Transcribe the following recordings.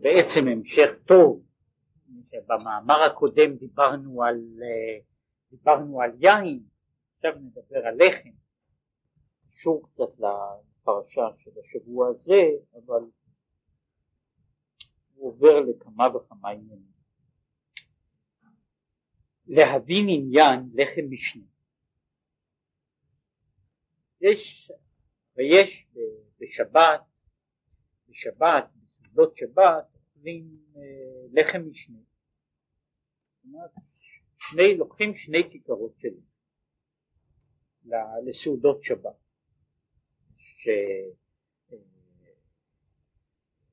בעצם המשך טוב, במאמר הקודם דיברנו על, דיברנו על יין, עכשיו נדבר על לחם, קשור קצת לפרשה של השבוע הזה, אבל הוא עובר לכמה וכמה עניינים. להבין עניין לחם משנה. יש ויש בשבת, בשבת, בסעודות שבת, אוכלים אה, לחם משנה. שני, לוקחים שני כיכרות של לסעודות שבת.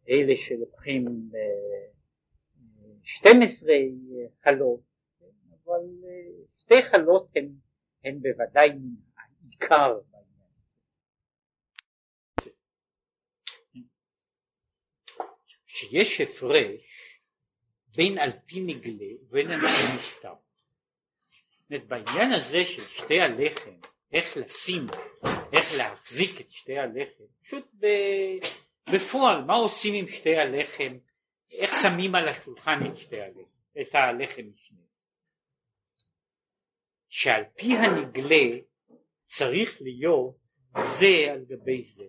שאלה שלוקחים 12 חלות, אבל שתי חלות הן, הן בוודאי העיקר בעניין הזה. שיש הפרש בין על פי נגלה ובין על פי נסתר. בעניין הזה של שתי הלחם, איך לשים, איך להחזיק את שתי הלחם, פשוט בפועל, מה עושים עם שתי הלחם, איך שמים על השולחן את שתי הלחם, את הלחם משנה. שעל פי הנגלה צריך להיות זה על גבי זה.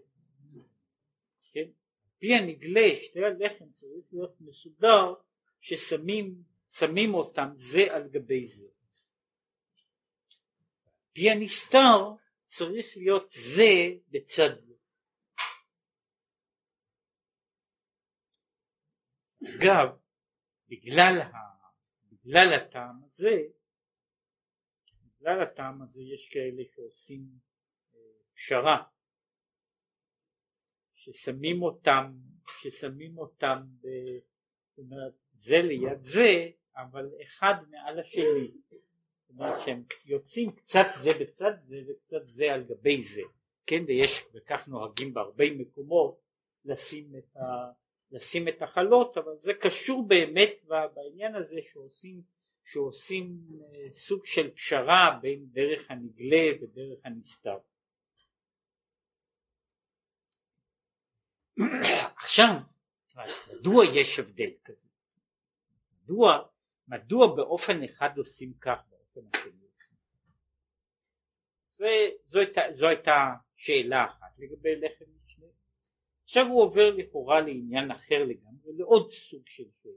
פי הנגלה שתי הלחם צריך להיות מסודר ששמים שמים אותם זה על גבי זה. פי הנסתר צריך להיות זה בצד זה. אגב, בגלל, ה, בגלל הטעם הזה, בגלל הטעם הזה יש כאלה שעושים אה, פשרה, ששמים אותם, ששמים אותם, ב, זאת אומרת, זה ליד זה, אבל אחד מעל השני. זאת אומרת שהם יוצאים קצת זה בצד זה וקצת זה על גבי זה, כן, ויש, וכך נוהגים בהרבה מקומות לשים את, ה, לשים את החלות, אבל זה קשור באמת בעניין הזה שעושים, שעושים אה, סוג של פשרה בין דרך הנגלה ודרך הנסתר. עכשיו, מדוע יש הבדל כזה? מדוע, מדוע באופן אחד עושים כך זה, זו, הייתה, זו הייתה שאלה אחת לגבי לחם משנה. עכשיו הוא עובר לכאורה לעניין אחר לגמרי, לעוד סוג של שאלה.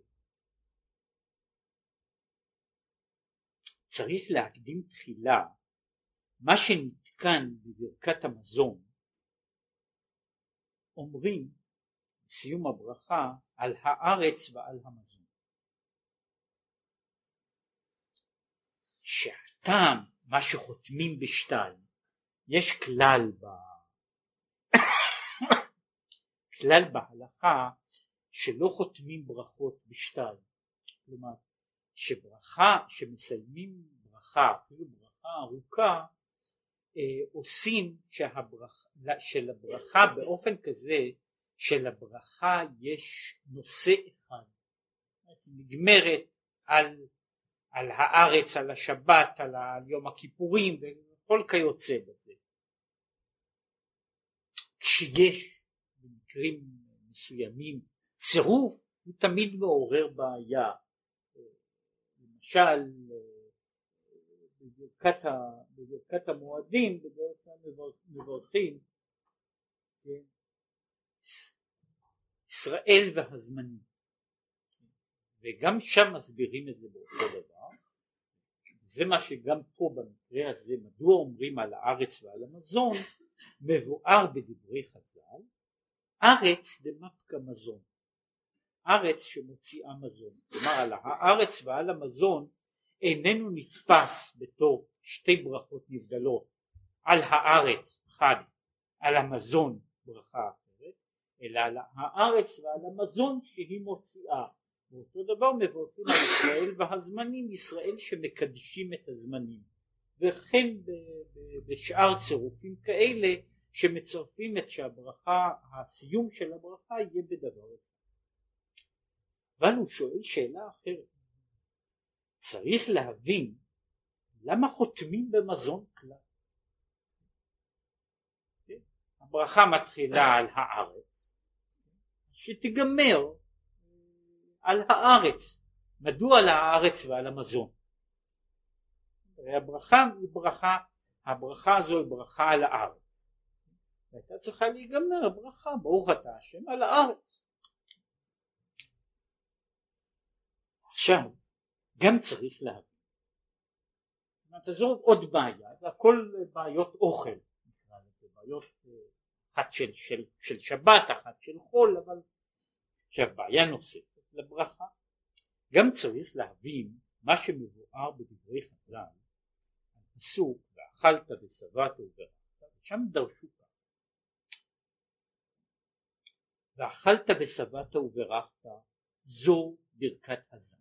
צריך להקדים תחילה מה שנתקן בברכת המזון אומרים בסיום הברכה על הארץ ועל המזון. שהטעם, מה שחותמים בשתיים, יש כלל ב... כלל בהלכה שלא חותמים ברכות בשתיים. כלומר, שברכה, שמסיימים ברכה, אפילו ברכה ארוכה, אה, עושים שהברכה, שלברכה באופן כזה שלברכה יש נושא אחד, נגמרת על על הארץ, על השבת, על, יום הכיפורים וכל כיוצא בזה. כשיש במקרים מסוימים צירוף הוא תמיד מעורר בעיה. למשל בברכת, בברכת המועדים בדרך כלל מברכים כן? ישראל והזמנים. וגם שם מסבירים את זה באותו דבר. זה מה שגם פה במקרה הזה, מדוע אומרים על הארץ ועל המזון, מבואר בדברי חז"ל, ארץ דמפקא מזון, ארץ שמוציאה מזון, כלומר על הארץ ועל המזון איננו נתפס בתור שתי ברכות נבדלות, על הארץ אחד, על המזון ברכה אחרת, אלא על הארץ ועל המזון שהיא מוציאה ואותו דבר מברכים על ישראל והזמנים, ישראל שמקדשים את הזמנים. וכן בשאר צירופים כאלה שמצרפים את שהברכה, הסיום של הברכה יהיה בדבר אחד. אבל הוא שואל שאלה אחרת. צריך להבין למה חותמים במזון כלל. הברכה מתחילה על הארץ, שתיגמר על הארץ. מדוע על הארץ ועל המזון? הברכה היא ברכה, הברכה הזו היא ברכה על הארץ. הייתה צריכה להיגמר הברכה ברוך אתה השם על הארץ. עכשיו גם צריך להבין, תעזוב עוד בעיה, זה הכל בעיות אוכל, נקרא לזה, בעיות אה, אחת של, של, של שבת, אחת של חול, אבל עכשיו בעיה נוספת לברכה, גם צריך להבין מה שמבואר בדברי חז"ל, הפסוק ואכלת ושבעת וברכת, שם דרשו ואכלת ושבעת וברכת זו ברכת הזן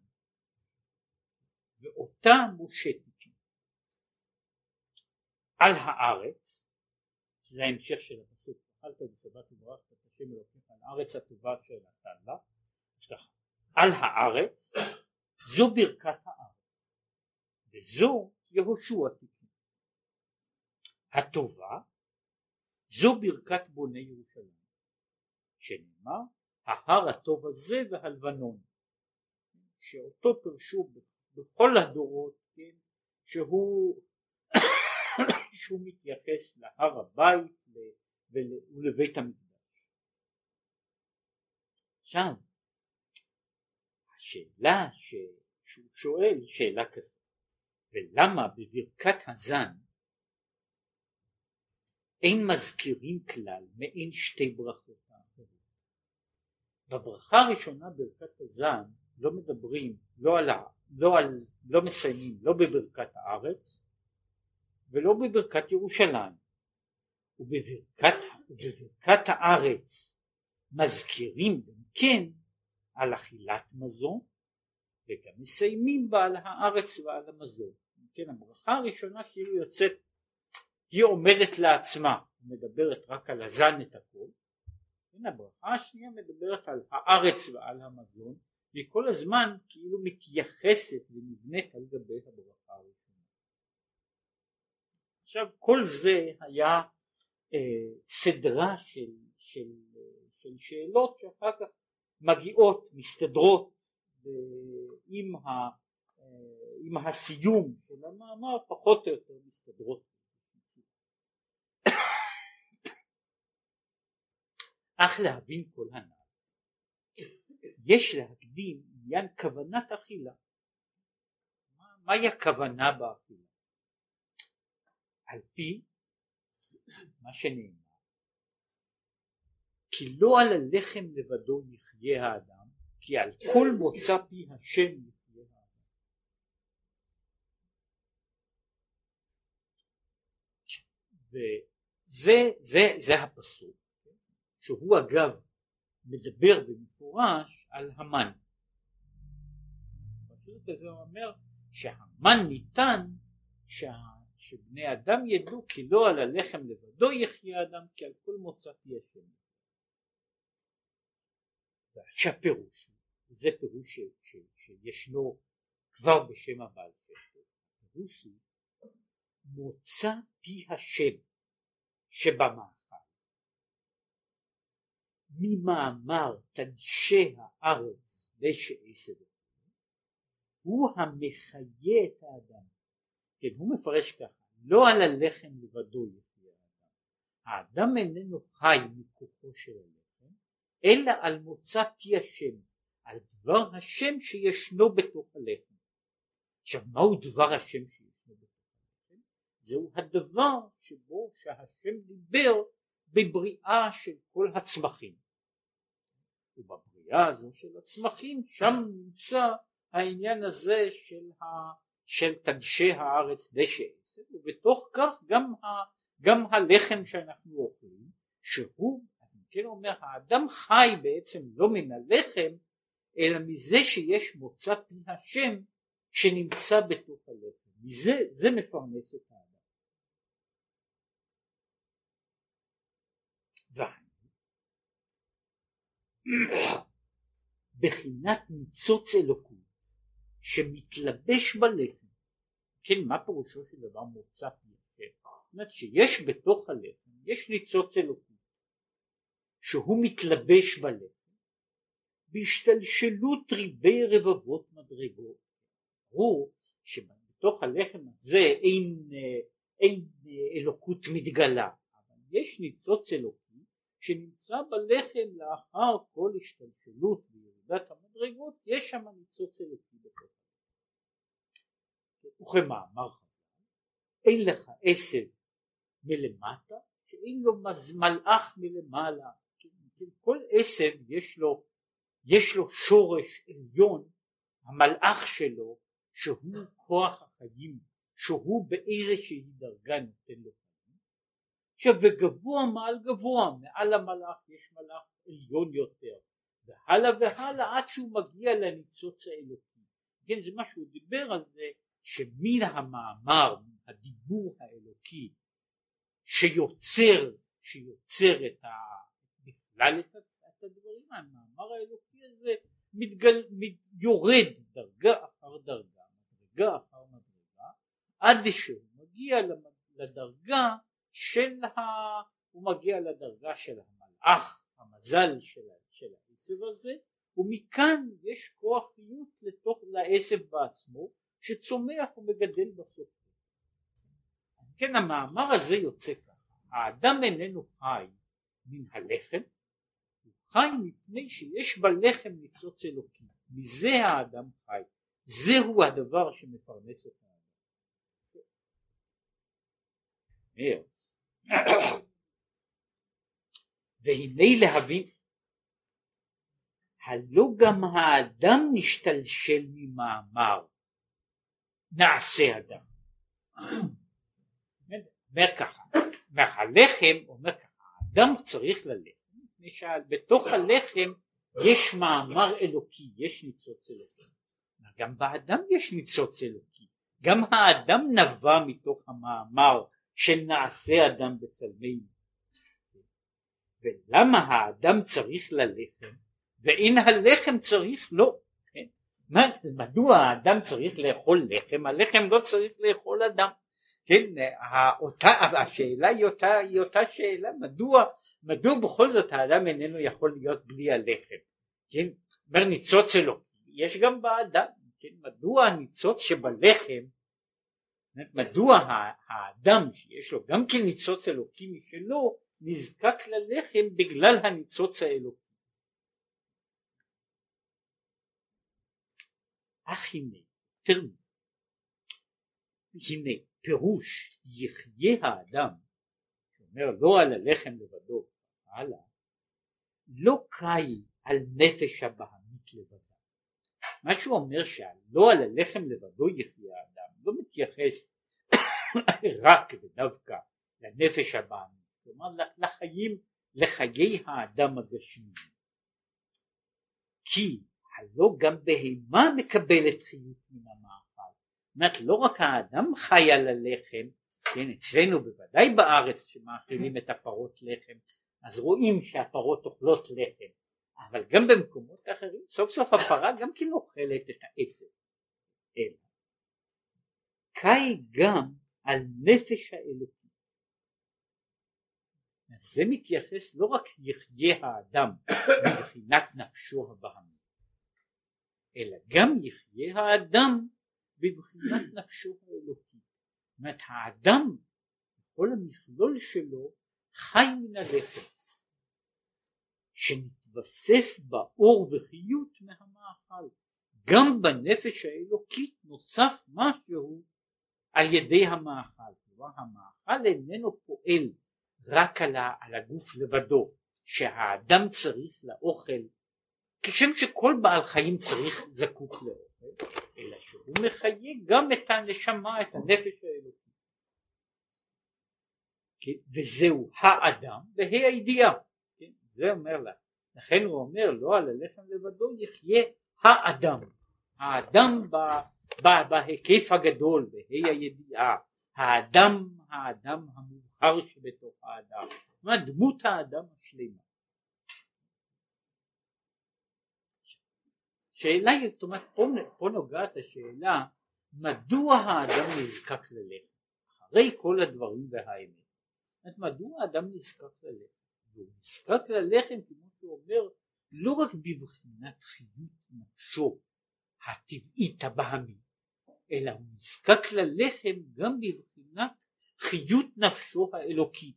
ואותה תיקן על הארץ זה ההמשך של הפסוק אכלת ושבעת וברכת את השם אלוקיך על הארץ הטובה אשר נתן לה אז ככה על הארץ זו ברכת הארץ וזו יהושע תיקן הטובה זו ברכת בוני ירושלים שנאמר ההר הטוב הזה והלבנון שאותו פרשו בכל הדורות כן, שהוא, שהוא מתייחס להר הבית ולבית המקדש. עכשיו השאלה שהוא שואל שאלה כזאת ולמה בברכת הזן אין מזכירים כלל מעין שתי ברכות האחרות. בברכה הראשונה ברכת הזן לא מדברים, לא על, לא, על, לא מסיימים לא בברכת הארץ ולא בברכת ירושלים ובברכת, ובברכת הארץ מזכירים גם כן על אכילת מזון וגם מסיימים בה על הארץ ועל המזון. כן, הברכה הראשונה כאילו יוצאת, היא עומדת לעצמה, מדברת רק על הזן את הכל, כן, הברכה השנייה מדברת על הארץ ועל המזון, והיא כל הזמן כאילו מתייחסת ונבנית על גבי הברכה הראשונה. עכשיו כל זה היה אה, סדרה של, של, של שאלות שאחר כך מגיעות, מסתדרות עם, ה, אה, עם הסיום של המאמר פחות או יותר מסתדרות. אך להבין כל הנ"ל יש להקדים עניין כוונת אכילה. מהי הכוונה באכילה? על פי מה שנאמר כי לא על הלחם לבדו יחיה האדם כי על כל מוצא פי השם יחיה האדם. וזה זה, זה הפסוק שהוא אגב מדבר במפורש על המן. הפסוק הזה אומר שהמן ניתן שה, שבני אדם ידעו כי לא על הלחם לבדו יחיה אדם כי על כל מוצא תהיה שם. שהפירוש, זה פירוש ש, ש, שישנו כבר בשם הבעל שם, הפירוש הוא מוצא פי השם שבמאכל. ממאמר תדשי הארץ ושעשב. הוא המחיה את האדם כן הוא מפרש ככה לא על הלחם לבדו יחיה האדם. האדם איננו חי מכוחו של הלחם אלא על מוצא פי השם על דבר השם שישנו בתוך הלחם. עכשיו מהו דבר השם שישנו בתוך הלחם? זהו הדבר שבו שהשם דיבר בבריאה של כל הצמחים. ובבריאה הזו של הצמחים שם נמצא העניין הזה של, ה, של תדשי הארץ דשא עשב ובתוך כך גם, ה, גם הלחם שאנחנו אוכלים שהוא אז אני כן אומר האדם חי בעצם לא מן הלחם אלא מזה שיש מוצא פי השם שנמצא בתוך הלחם. מזה זה מפרנס את האדם בחינת ניצוץ אלוקות שמתלבש בלחם כן מה פירושו של דבר מוצא פי זאת אומרת שיש בתוך הלחם יש ניצוץ אלוקות שהוא מתלבש בלחם בהשתלשלות ריבי רבבות מדרגות. ברור שבתוך הלחם הזה אין, אין אלוקות מתגלה, אבל יש ניצוץ אלוקי שנמצא בלחם לאחר כל השתלשלות וירידת המדרגות, יש שם ניצוץ אלוקי בתוך וכמאמר חז"ל, אין לך עשב מלמטה שאין לו מלאך מלמעלה, כל עשב יש לו, יש לו שורש עליון, המלאך שלו שהוא כוח החיים, שהוא באיזושהי דרגה נותן לו חיים. עכשיו וגבוה מעל גבוה, מעל המלאך יש מלאך עליון יותר, והלאה והלאה עד שהוא מגיע לניצוץ האלוקי. כן, זה מה שהוא דיבר על זה, שמן המאמר, הדיבור האלוקי, שיוצר, שיוצר את ה... בכלל את, את הדברים, המאמר האלוקי הזה מתגל, מת, יורד דרגה אחר דרגה מדרגה אחר מדרגה עד שהוא מגיע לדרגה של ה... הוא מגיע לדרגה של המלאך, המזל של, של העשב הזה ומכאן יש כוח חיות לתוך לעשב בעצמו שצומח ומגדל בסוף. כן המאמר הזה יוצא ככה, האדם איננו חי מן הלחם, הוא חי מפני שיש בלחם ניצוץ אלוקי, מזה האדם חי. זהו הדבר שמפרנס את האדם. והנה להבין הלא גם האדם נשתלשל ממאמר נעשה אדם. אומר ככה, הלחם אומר ככה, האדם צריך ללחם, בתוך הלחם יש מאמר אלוקי, יש ניצוץ אלוקי. גם באדם יש ניצוץ אלוקי, גם האדם נבע מתוך המאמר של נעשה אדם בצלמנו. ולמה האדם צריך ללחם ואין הלחם צריך לו? כן? מדוע האדם צריך לאכול לחם? הלחם לא צריך לאכול אדם. כן, אותה, השאלה היא אותה, היא אותה שאלה, מדוע, מדוע בכל זאת האדם איננו יכול להיות בלי הלחם? כן, אומר ניצוץ אלוקי, יש גם באדם, כן? מדוע הניצוץ שבלחם, מדוע האדם שיש לו גם כן ניצוץ אלוקי משלו, נזקק ללחם בגלל הניצוץ האלוקי. אך הנה, יותר מזה, הנה פירוש יחיה האדם, שאומר לא על הלחם לבדו, הלאה, לא קאי על נפש הבהמית לבדה. מה שהוא אומר שלא על הלחם לבדו יחיה האדם, לא מתייחס רק ודווקא לנפש הבעמית, כלומר לחיים, לחיי האדם הגשמי. כי הלא גם בהמה מקבלת חיות מן המאכל. זאת אומרת לא רק האדם חי על הלחם, כן אצלנו בוודאי בארץ שמאכילים את הפרות לחם, אז רואים שהפרות אוכלות לחם, אבל גם במקומות אחרים סוף סוף הפרה גם כן אוכלת את העשב. אלא קאי גם על נפש האלוקי זה מתייחס לא רק יחיה האדם מבחינת נפשו הבהמית אלא גם יחיה האדם בבחינת נפשו האלוקי זאת אומרת האדם כל המכלול שלו חי מן הלחם מתווסף בה אור וחיות מהמאכל. גם בנפש האלוקית נוסף משהו על ידי המאכל. כלומר המאכל איננו פועל רק על הגוף לבדו, שהאדם צריך לאוכל, כשם שכל בעל חיים צריך זקוק לאוכל, אלא שהוא מחיה גם את הנשמה, את הנפש האלוקית. כן? וזהו האדם והי הידיעה. כן? זה אומר לה לכן הוא אומר לא על הלחם לבדו יחיה האדם האדם ב, ב, בהיקף הגדול בה"א הידיעה האדם האדם המובחר שבתוך האדם דמות האדם השלמה שאלה היא, זאת אומרת, פה, נוגעת השאלה מדוע האדם נזקק ללחם? אחרי כל הדברים והאמת. מדוע האדם נזקק ללחם? הוא נזקק ללחם כמו שהוא אומר לא רק בבחינת חיות נפשו הטבעית הבהמית, אלא הוא נזקק ללחם גם בבחינת חיות נפשו האלוקית,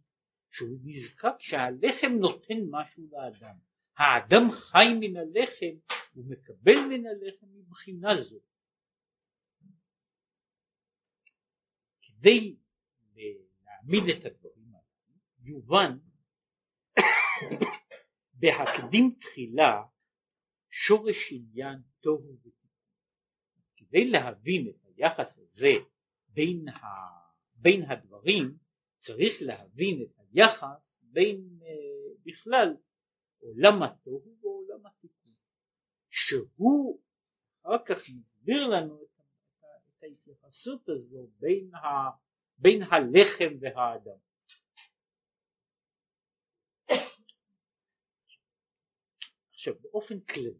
שהוא נזקק שהלחם נותן משהו לאדם. האדם חי מן הלחם, הוא מקבל מן הלחם מבחינה זו. כדי להעמיד את הדברים האלה, יובן בהקדים תחילה שורש עניין טוב ותיקון. כדי להבין את היחס הזה בין, ה, בין הדברים צריך להבין את היחס בין uh, בכלל עולם התוהו ועולם התיקון שהוא אחר כך מסביר לנו את, את ההתייחסות הזו בין, ה, בין הלחם והאדם עכשיו באופן כללי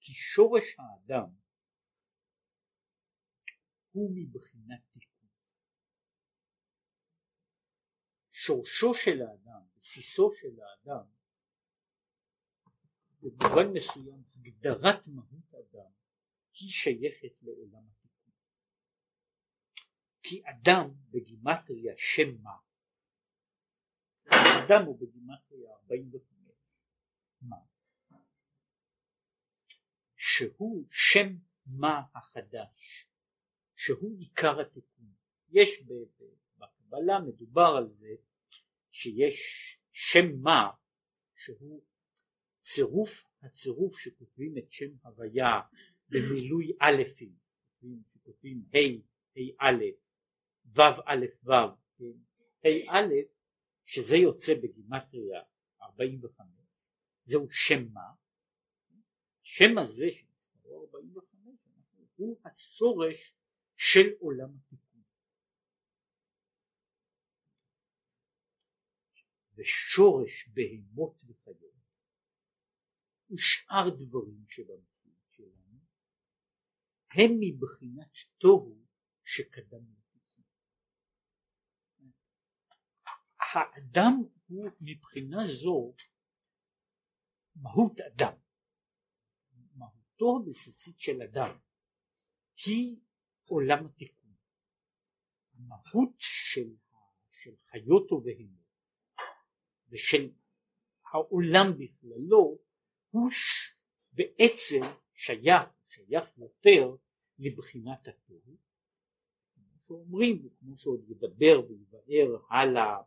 כי שורש האדם הוא מבחינת תיקון. שורשו של האדם, בסיסו של האדם, במובן מסוים הגדרת מהות אדם היא שייכת לעולם התיקון. כי אדם בגימטריה שם מה? אדם הוא בגימטריה 45 מה? שהוא שם מה החדש, שהוא עיקר התיקון. יש בקבלה מדובר על זה שיש שם מה שהוא צירוף הצירוף שכותבים את שם הוויה במילוי אלפים, שכותבים ה' ה' א', ו' א' ו', ה' א', שזה יוצא בגימטריה 45, זהו שם מה, השם הזה שמספרו 45 הוא השורש של עולם התיקון. ושורש בהמות ושאר דברים שבמציאות שלנו הם מבחינת תוהו שקדם לתיקון. האדם הוא מבחינה זו מהות אדם. מהותו הבסיסית של אדם היא עולם התיקון. המהות של, של חיות ובהמות ושל העולם בכללו הוא בעצם שייך, שייך יותר לבחינת התוהו. כמו שאומרים, וכמו שעוד ידבר ויבאר הלאה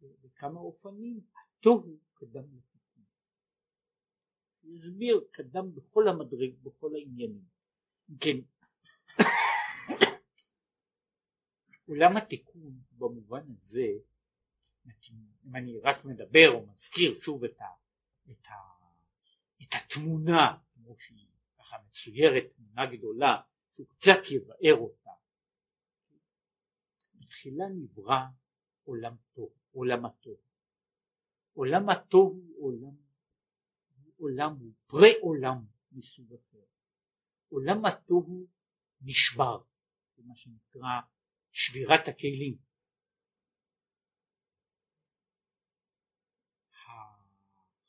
בכמה אופנים, התוהו קדם לתוהו. יסביר קדם בכל המדרג, בכל העניינים. כן, עולם התיקון במובן הזה, אם אני רק מדבר או מזכיר שוב את, ה, את, ה, את התמונה, כמו שהיא ככה מצוירת, תמונה גדולה, שהוא קצת יבאר אותה. בתחילה נברא עולם טוב, עולם הטוב. עולם הטוב הוא עולם עולם הוא פרה עולם מסוג אחר. עולם התוהו נשבר, זה מה שנקרא שבירת הכלים.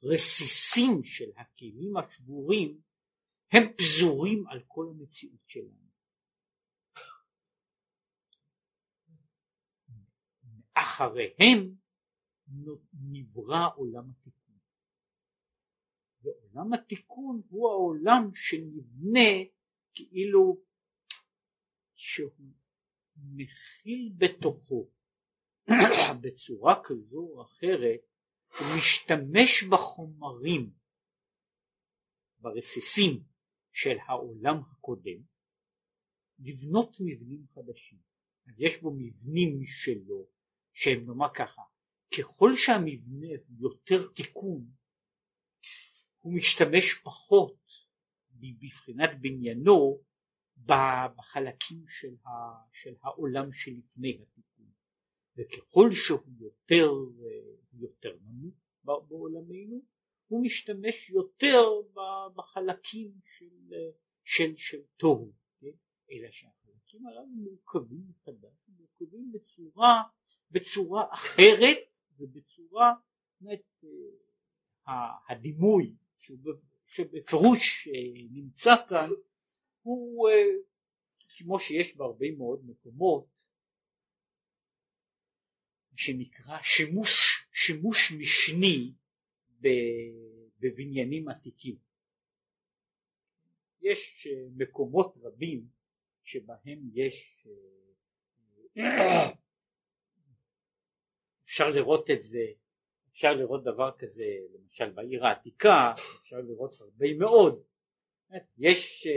הרסיסים של הכלים השבורים הם פזורים על כל המציאות שלנו. אחריהם נברא עולם התיקון. ועולם התיקון הוא העולם שנבנה כאילו שהוא מכיל בתוכו בצורה כזו או אחרת הוא משתמש בחומרים ברסיסים של העולם הקודם לבנות מבנים חדשים. אז יש בו מבנים משלו שהם נאמר ככה ככל שהמבנה יותר תיקון הוא משתמש פחות בבחינת בניינו בחלקים של, ה, של העולם שלפני התיקון וככל שהוא יותר, יותר נמוך בעולמנו הוא משתמש יותר בחלקים של, של, של תוהו כן? אלא שהחלקים הללו מורכבים מחדש מורכבים בצורה, בצורה אחרת ובצורה באמת הדימוי שבפירוש נמצא כאן הוא כמו שיש בהרבה מאוד מקומות שנקרא שימוש, שימוש משני בבניינים עתיקים. יש מקומות רבים שבהם יש אפשר לראות את זה, אפשר לראות דבר כזה למשל בעיר העתיקה, אפשר לראות הרבה מאוד, יש,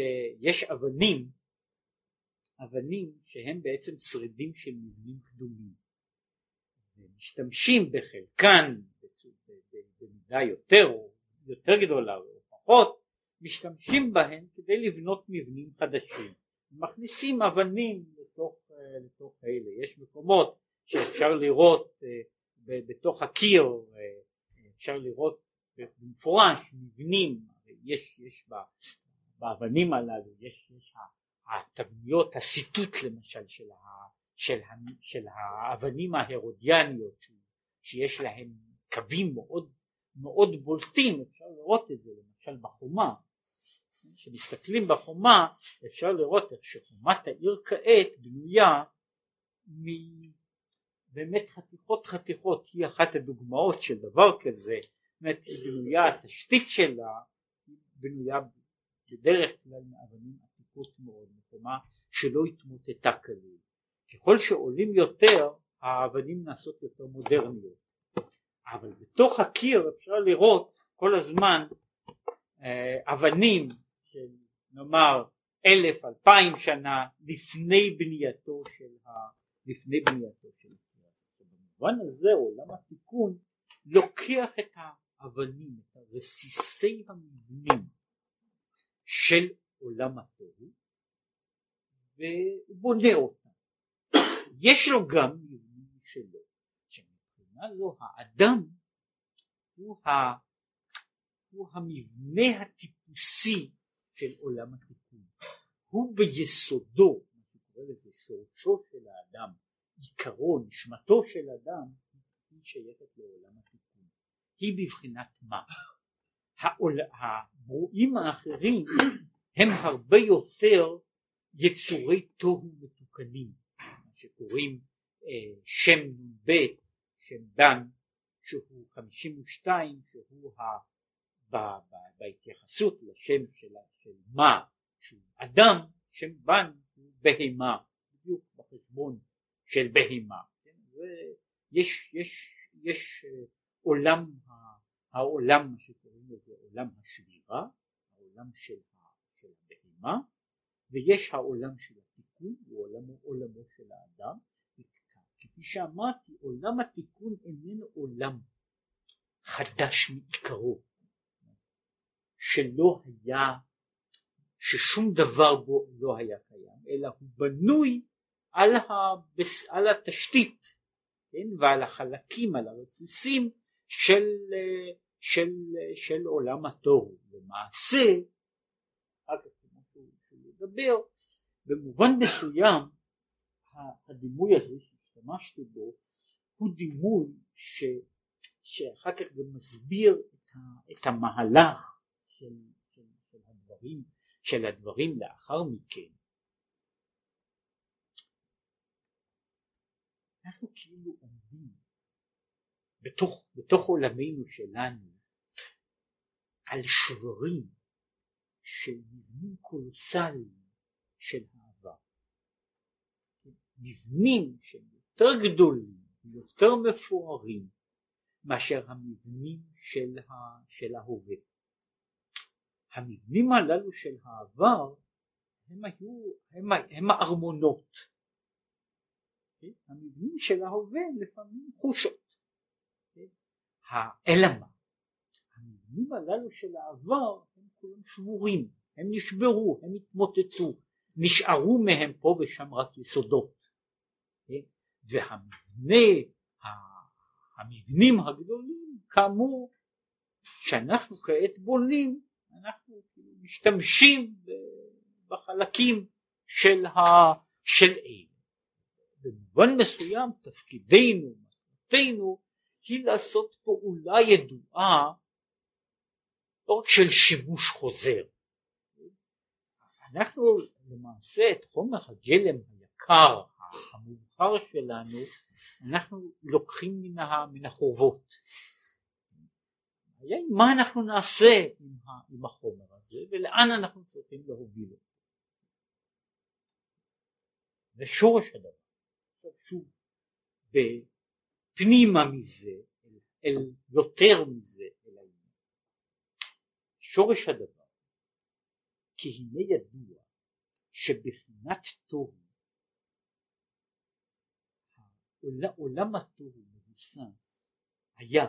יש אבנים, אבנים שהם בעצם שרידים של מבנים קדומים, ומשתמשים בחלקן במידה יותר או יותר גדולה או פחות, משתמשים בהן כדי לבנות מבנים חדשים, מכניסים אבנים לתוך, לתוך אלה, יש מקומות שאפשר לראות אה, בתוך הקיר, אה, אפשר לראות במפורש מבנים, יש, יש באבנים הללו, יש, יש התבניות, הסיטוט למשל של, ה, של, של האבנים ההרודיאניות שיש להן קווים מאוד מאוד בולטים, אפשר לראות את זה למשל בחומה, כשמסתכלים בחומה אפשר לראות איך שחומת העיר כעת בנויה באמת חתיכות חתיכות. היא אחת הדוגמאות של דבר כזה. באמת בנויה התשתית שלה בנויה בדרך כלל מאבנים עתיקות מאוד מקומה שלא התמוטטה כליל ככל שעולים יותר האבנים נעשות יותר מודרניות אבל בתוך הקיר אפשר לראות כל הזמן אה, אבנים של נאמר אלף אלפיים שנה לפני בנייתו של ה... לפני בנייתו של במובן הזה עולם התיקון לוקח את האבנים, את רסיסי המבנים של עולם התוהו ובונה אותם. יש לו גם מבנים שלו, שמבחינה זו האדם הוא, ה, הוא המבנה הטיפוסי של עולם התיקון. הוא ביסודו, מה שקורא לזה שורשו של האדם, עיקרו, נשמתו של אדם, היא שייכת לעולם התיקון. היא בבחינת מה? העול... הברואים האחרים הם הרבה יותר יצורי תוהו מתוקנים, שקוראים אה, שם נ"ב, שם דן, שהוא חמישים ושתיים, שהוא ה... ב... ב... בהתייחסות לשם של, של מה, שהוא אדם, שם בן הוא בהמה, בדיוק בחשבון של בהימה. כן? יש, יש, יש אה, עולם, העולם, מה שקוראים לזה עולם השבירה, העולם של, של הבהימה, ויש העולם של התיקון, הוא עולמו, עולמו של האדם. כפי שאמרתי, עולם התיקון איננו עולם חדש מעיקרו, שלא היה, ששום דבר בו לא היה קיים, אלא הוא בנוי על, הבס, על התשתית כן, ועל החלקים, על הרסיסים של, של, של עולם התוהו. למעשה, אחר כך שהוא ידבר, במובן מסוים הדימוי הזה שהשתמשתי בו הוא דימוי ש, שאחר כך גם מסביר את, ה, את המהלך של, של, של, הדברים, של הדברים לאחר מכן אנחנו כאילו עומדים בתוך, בתוך עולמנו שלנו על שברים של מבנים קולוסליים של. מבנים שהם יותר גדולים ויותר מפוארים מאשר המבנים של, ה, של ההווה. המבנים הללו של העבר הם היו, הם, הם הארמונות המבנים של ההווה לפעמים חושות. אלא מה? המבנים הללו של העבר הם כולם שבורים, הם נשברו, הם התמוטטו, נשארו מהם פה ושם רק יסודות. והמבנה, המבנים הגדולים, כאמור, שאנחנו כעת בונים, אנחנו משתמשים בחלקים של, ה, של אלה. במובן מסוים תפקידנו, מטרתנו, היא לעשות פעולה ידועה לא רק של שימוש חוזר. אנחנו למעשה את חומר הגלם היקר המובחר שלנו אנחנו לוקחים מן, החורבות. מה אנחנו נעשה עם החומר הזה ולאן אנחנו צריכים להוביל אותו. זה שורש הדבר. עכשיו שוב, בפנימה מזה, אל, אל יותר מזה, אל העניין. שורש הדבר, כי הנה ידוע שבחינת תוהו, עולם התוהו מבוסס, היה,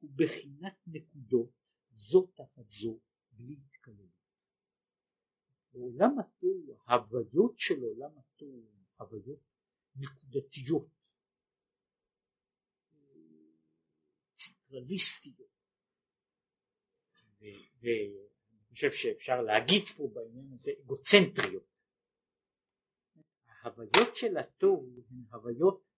הוא בחינת נקודות זו תחת זו בלי התקללות. בעולם התוהו, ההוויות של עולם התוהו הן הוויות נקודתיות, ציטרליסטיות, ואני חושב שאפשר להגיד פה בעניין הזה אגוצנטריות. ההוויות של התוהו הן הוויות,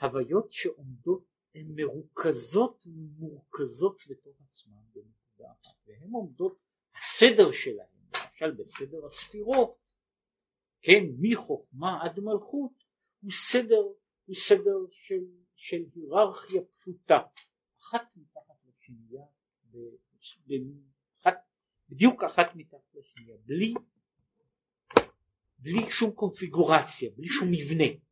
הוויות שעומדות, הן מרוכזות ומורכזות בתוך עצמן בנקודה אחת, והן עומדות, הסדר שלהן למשל בסדר הספירות, כן, מחוכמה עד מלכות, הוא סדר, הוא סדר של, של היררכיה פשוטה, אחת מתחת לשנייה, אחת, בדיוק אחת מתחת לשנייה, בלי, בלי שום קונפיגורציה, בלי שום מבנה.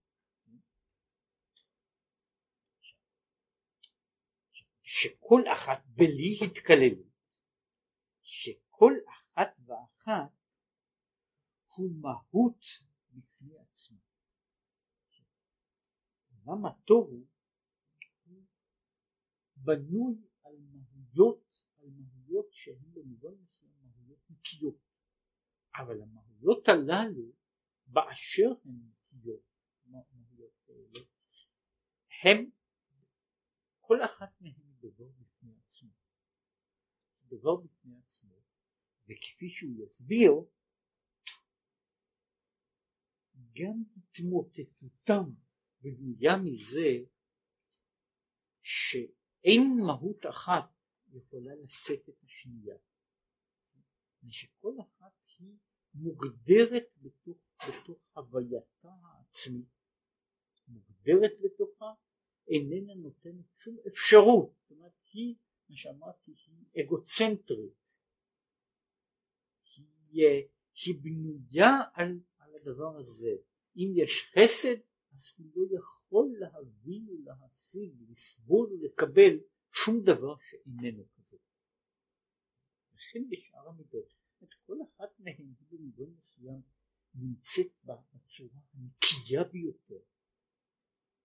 שכל אחת בלי התקללות, שכל אחת ואחת הוא מהות בפני עצמו. עולם התוהו הוא בנוי על מהויות, על מהויות שהן במובן מסוים מהויות נקיות, אבל המהויות הללו באשר הן כאלה, הם, כל אחת מהן דבר בפני עצמו. דבר בפני עצמו וכפי שהוא יסביר גם התמוטטותם בנויה מזה שאין מהות אחת יכולה לשאת את השנייה. שכל אחת מוגדרת בתוך, בתוך הווייתה העצמית, מוגדרת בתוכה, איננה נותנת שום אפשרות, זאת אומרת היא, מה שאמרתי, היא אגוצנטרית, היא, היא בנויה על, על הדבר הזה. אם יש חסד אז הוא לא יכול להבין ולהשיג לסבול ולקבל שום דבר שאיננו כזה. לכן בשאר המידות, את כל אחת מהן במובן מסוים נמצאת בצורה הנקייה ביותר,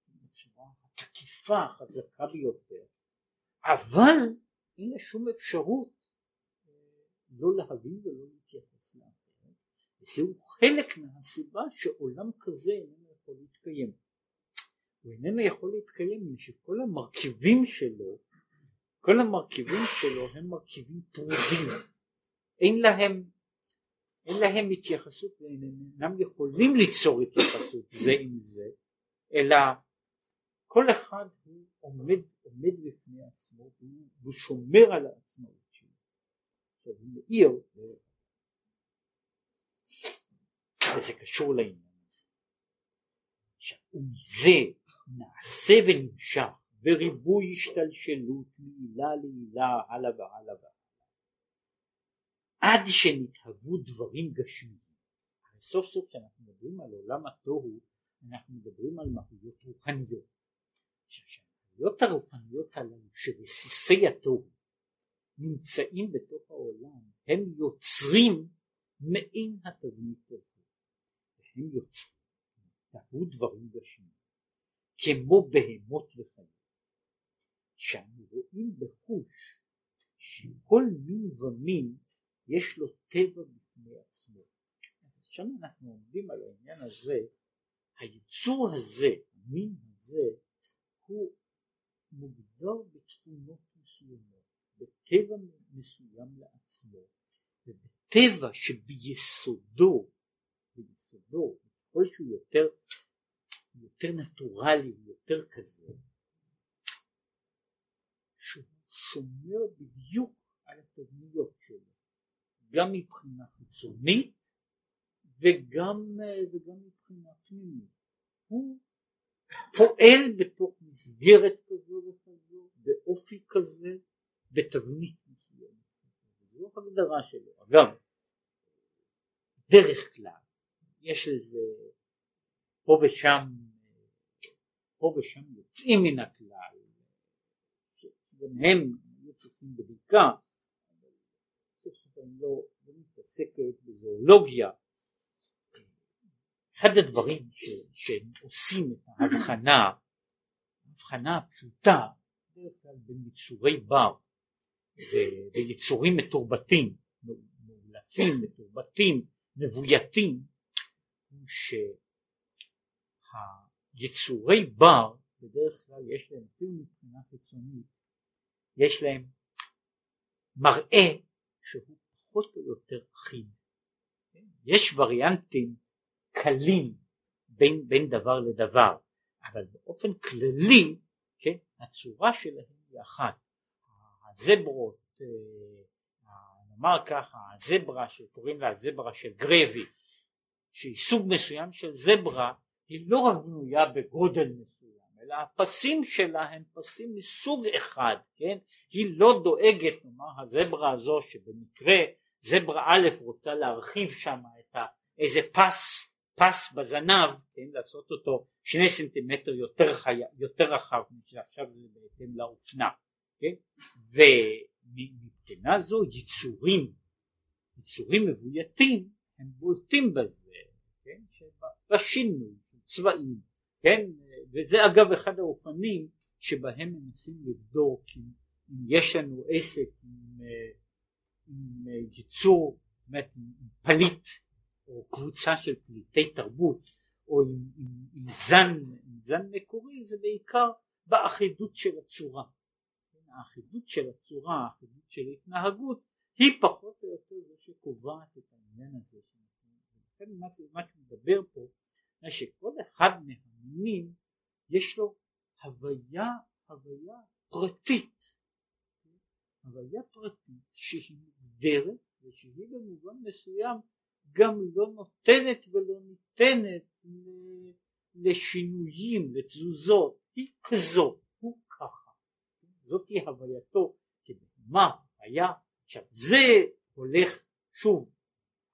בצורה התקיפה החזקה ביותר, אבל אין לה שום אפשרות לא להבין ולא להתייחס לאחר, וזהו חלק מהסיבה שעולם כזה איננו יכול להתקיים. הוא איננו יכול להתקיים מפני שכל המרכיבים שלו, כל המרכיבים שלו הם מרכיבים פרודים, אין להם, אין להם התייחסות והם אינם יכולים ליצור התייחסות זה עם זה, אלא כל אחד הוא עומד, עומד בפני עצמו והוא שומר על העצמאות. עכשיו הוא מאיר וזה קשור לעניין הזה. ומזה נעשה ונמשך וריבוי השתלשלות מעילה לעילה הלאה והלאה והלאה עד שנתהוו דברים גשמיים. סוף סוף כשאנחנו מדברים על עולם התוהו אנחנו מדברים על מהויות רוחניות. שהמהויות הרוחניות הללו שרסיסי התוהו נמצאים בתוך העולם הם יוצרים מעין התבנית הזו והם יוצרים תהו דברים גשמיים כמו בהמות וחיים שאנו רואים בחוש שכל מין ומין יש לו טבע בפני עצמו. אז שם אנחנו עומדים על העניין הזה היצור הזה המין הזה הוא מוגדר בתכונות מסוימות בטבע מסוים לעצמו ובטבע שביסודו ביסודו ככל שהוא יותר יותר נטורלי יותר כזה שהוא שומר בדיוק על התבניות שלו, גם מבחינה חיצונית וגם, וגם מבחינה פנימית. הוא פועל בתוך מסגרת כזו וכזו, באופי כזה, בתבנית מסוימת. זו הגדרה שלו. אגב, דרך כלל, יש לזה פה ושם, פה ושם יוצאים מן הכלל, שגם הם היו צריכים בדיקה, אבל סוף אני לא, לא מתעסקת בזואולוגיה. אחד הדברים ש, שהם עושים את ההבחנה, ההבחנה הפשוטה, בין יצורי בר ויצורים מתורבתים, מאולפים, מתורבתים, מבויתים, הוא שהיצורי בר בדרך כלל יש להם אפילו מבחינה חיצונית, יש להם מראה שהוא פחות או יותר אחיד. יש וריאנטים קלים בין, בין דבר לדבר, אבל באופן כללי, כן, הצורה שלהם היא אחת. הזברות, אה, נאמר ככה, הזברה שקוראים לה הזברה של גרבי, שהיא סוג מסוים של זברה, היא לא רק בנויה בגודל מסוים, אלא הפסים שלה הם פסים מסוג אחד, כן? היא לא דואגת, נאמר הזברה הזו שבמקרה זברה א' רוצה להרחיב שם את ה, איזה פס, פס בזנב, כן? לעשות אותו שני סנטימטר יותר, חי, יותר רחב, עכשיו זה בהתאם לאופנה, כן? ומבחינה זו יצורים, יצורים מבויתים הם בולטים בזה, כן? בשינוי של צבעים, כן? וזה אגב אחד האופנים שבהם מנסים לבדוק אם, אם יש לנו עסק עם, עם ייצור, באמת פליט או קבוצה של פליטי תרבות או עם, עם, עם זן, עם זן מקורי זה בעיקר באחידות של הצורה. האחידות של הצורה, האחידות של התנהגות היא פחות או יותר זו שקובעת את העניין הזה לכן מה שמדבר פה זה שכל אחד מהמינים יש לו הוויה, הוויה פרטית, הוויה פרטית שהיא מוגדרת ושהיא במובן מסוים גם לא נותנת ולא ניתנת לשינויים, לתזוזות, היא כזו, הוא ככה, זאתי הווייתו כבהמה, היה, עכשיו זה הולך שוב.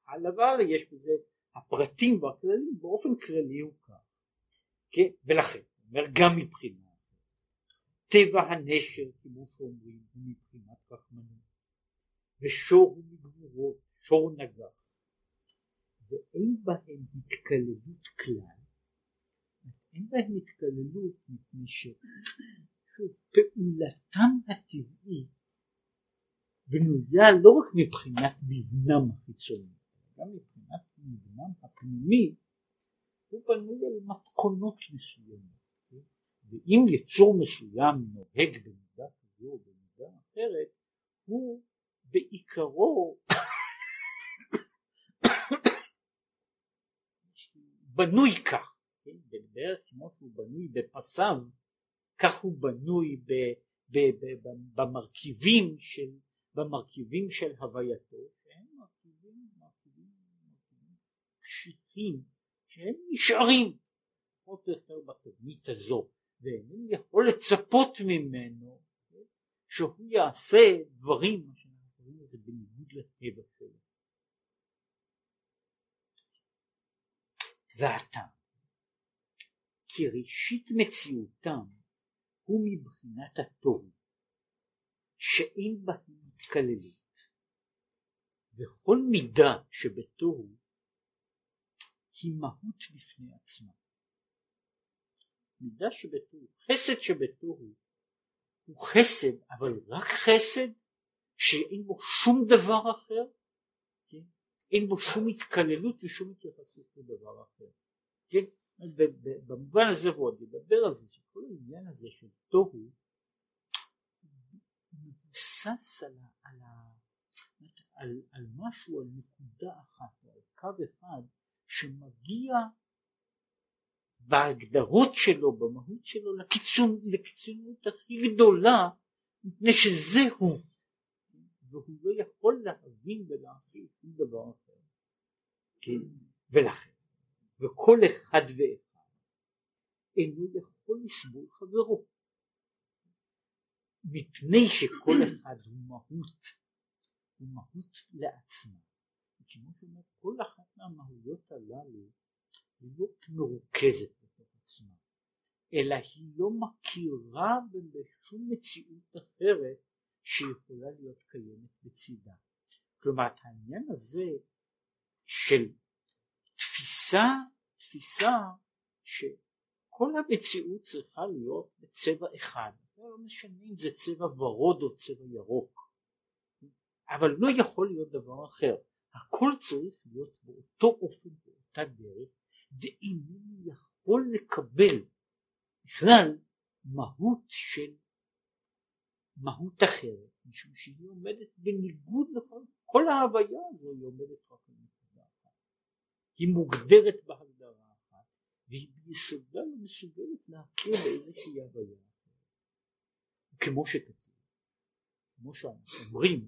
אבל יש בזה הפרטים והכללים באופן כללי הוא כך, כן? ולכן, אומר גם מבחינה טבע הנשר כמו שאומרים מבחינת רחמנות ושור הוא מגבורות, שור נגח ואין בהם התקללות כלל אין בהם התקללות מפני שפעולתם הטבעית בנויה לא רק מבחינת מבנם החיצוני גם מבחינת מבנם הפנימי הוא בנוי על מתכונות מסוימות כן? ואם יצור מסוים נוהג במידה כזו או במידה אחרת הוא בעיקרו בנוי כך, כן? בערך כמו שהוא בנוי בפסיו, כך הוא בנוי ב, ב, ב, ב, במרכיבים של, במרכיבים של הווייתו, שהם מרכיבים, מרכיבים, מרכיבים קשיחים, שהם נשארים פחות או יותר בתבנית הזו, ואינני יכול לצפות ממנו כן? שהוא יעשה דברים, מה קוראים לזה בניגוד לטבע שלו. והטעם כי ראשית מציאותם הוא מבחינת התוהו שאין בהם התקללות וכל מידה שבתוהו היא מהות בפני עצמה מידה שבתוהו חסד שבתוהו הוא חסד אבל רק חסד שאין בו שום דבר אחר אין בו שום התקללות ושום התייחסות לדבר אחר. כן? במובן הזה הוא עוד ידבר על זה שכל העניין הזה של תוהו מבוסס על, על, על, על משהו, על נקודה אחת, על קו אחד שמגיע בהגדרות שלו, במהות שלו, לקיצוניות הכי גדולה, מפני שזה הוא. והוא לא יכול להבין ולהכיל שום דבר אחר. כן? ולכן, וכל אחד ואחד אינו יכול לסבול חברו. מפני שכל אחד הוא מהות, הוא מהות לעצמה. כמו שאומר, כל אחת מהמהויות הללו היא לא מרוכזת בתוך עצמה, אלא היא לא מכירה בשום מציאות אחרת שיכולה להיות קיימת בצידה. כלומר העניין הזה של תפיסה, תפיסה שכל המציאות צריכה להיות בצבע אחד, לא משנה אם זה צבע ורוד או צבע ירוק, אבל לא יכול להיות דבר אחר, הכל צריך להיות באותו אופן, באותה דרך, ואינני יכול לקבל בכלל מהות של מהות אחרת, משום שהיא עומדת בניגוד לכל, כל ההוויה הזו היא עומדת רק על נקודה אחת. היא מוגדרת בהגדרה אחת, והיא ביסודה לא מסוגלת להכיר באיזושהי הוויה אחרת. כמו שכתוב, כמו שאומרים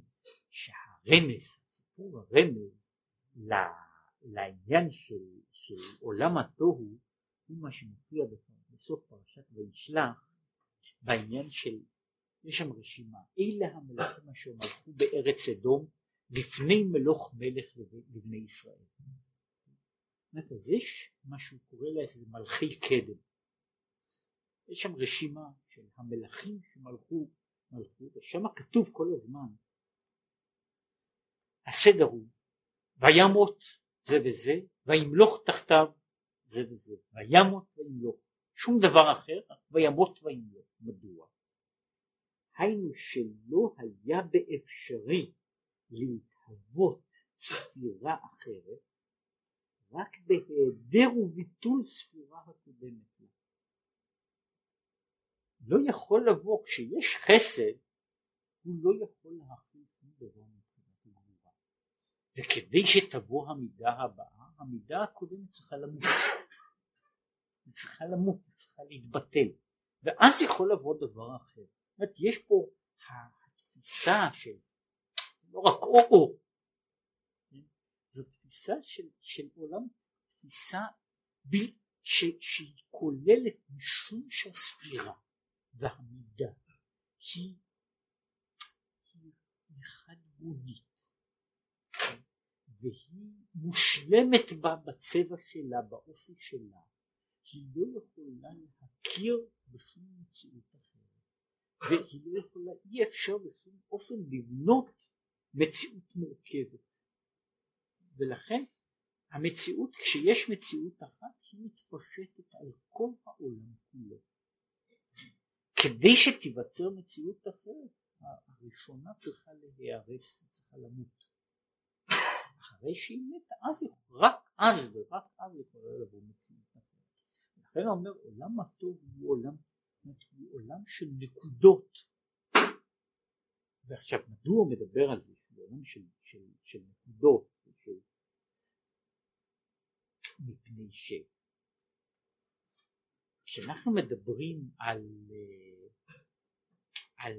שהרמז, הסיפור הרמז לעניין של, של עולם התוהו הוא מה שמופיע בסוף פרשת וישלח בעניין של יש שם רשימה, אלה המלכים אשר מלכו בארץ אדום לפני מלוך מלך לבני ישראל. אז יש מה שהוא קורא לזה מלכי קדם. יש שם רשימה של המלכים שמלכו, מלכו, ושם כתוב כל הזמן, הסדר הוא וימות זה וזה, וימלוך תחתיו זה וזה, וימות וימלוך, שום דבר אחר, וימות וימלוך, מדוע? היינו שלא היה באפשרי להתהוות ספירה אחרת רק בהיעדר וביטול ספירה הקודמת לה. לא יכול לבוא, כשיש חסד, הוא לא יכול להכיל שום דבר מבחינת הגבורה. וכדי שתבוא המידה הבאה, המידה הקודמת צריכה למות. היא צריכה למות, היא צריכה להתבטל. ואז יכול לבוא דבר אחר. אומרת, יש פה התפיסה של, לא רק או-או, כן? זו תפיסה של, של עולם, תפיסה ב, ש, שהיא כוללת משום שהספירה והמידה היא, היא חד גונית כן? והיא מושלמת בה בצבע שלה, באופי שלה, היא לא יכולה להכיר בשום מציאות אחרת. והיא לא יכולה, אי אפשר בשום אופן לבנות מציאות מורכבת. ולכן המציאות, כשיש מציאות אחת, היא מתפשטת על כל העולם כולו. כדי שתיווצר מציאות אחרת, הראשונה צריכה להיהרס, צריכה למות. אחרי שהיא מתה, אז רק אז ורק אז יכולה לבוא מציאות אחרת. לכן אומר עולם הטוב הוא עולם של נקודות. ועכשיו מדוע הוא מדבר על זה שהוא עולם של, של, של נקודות, של... מפני ש... כשאנחנו מדברים על, על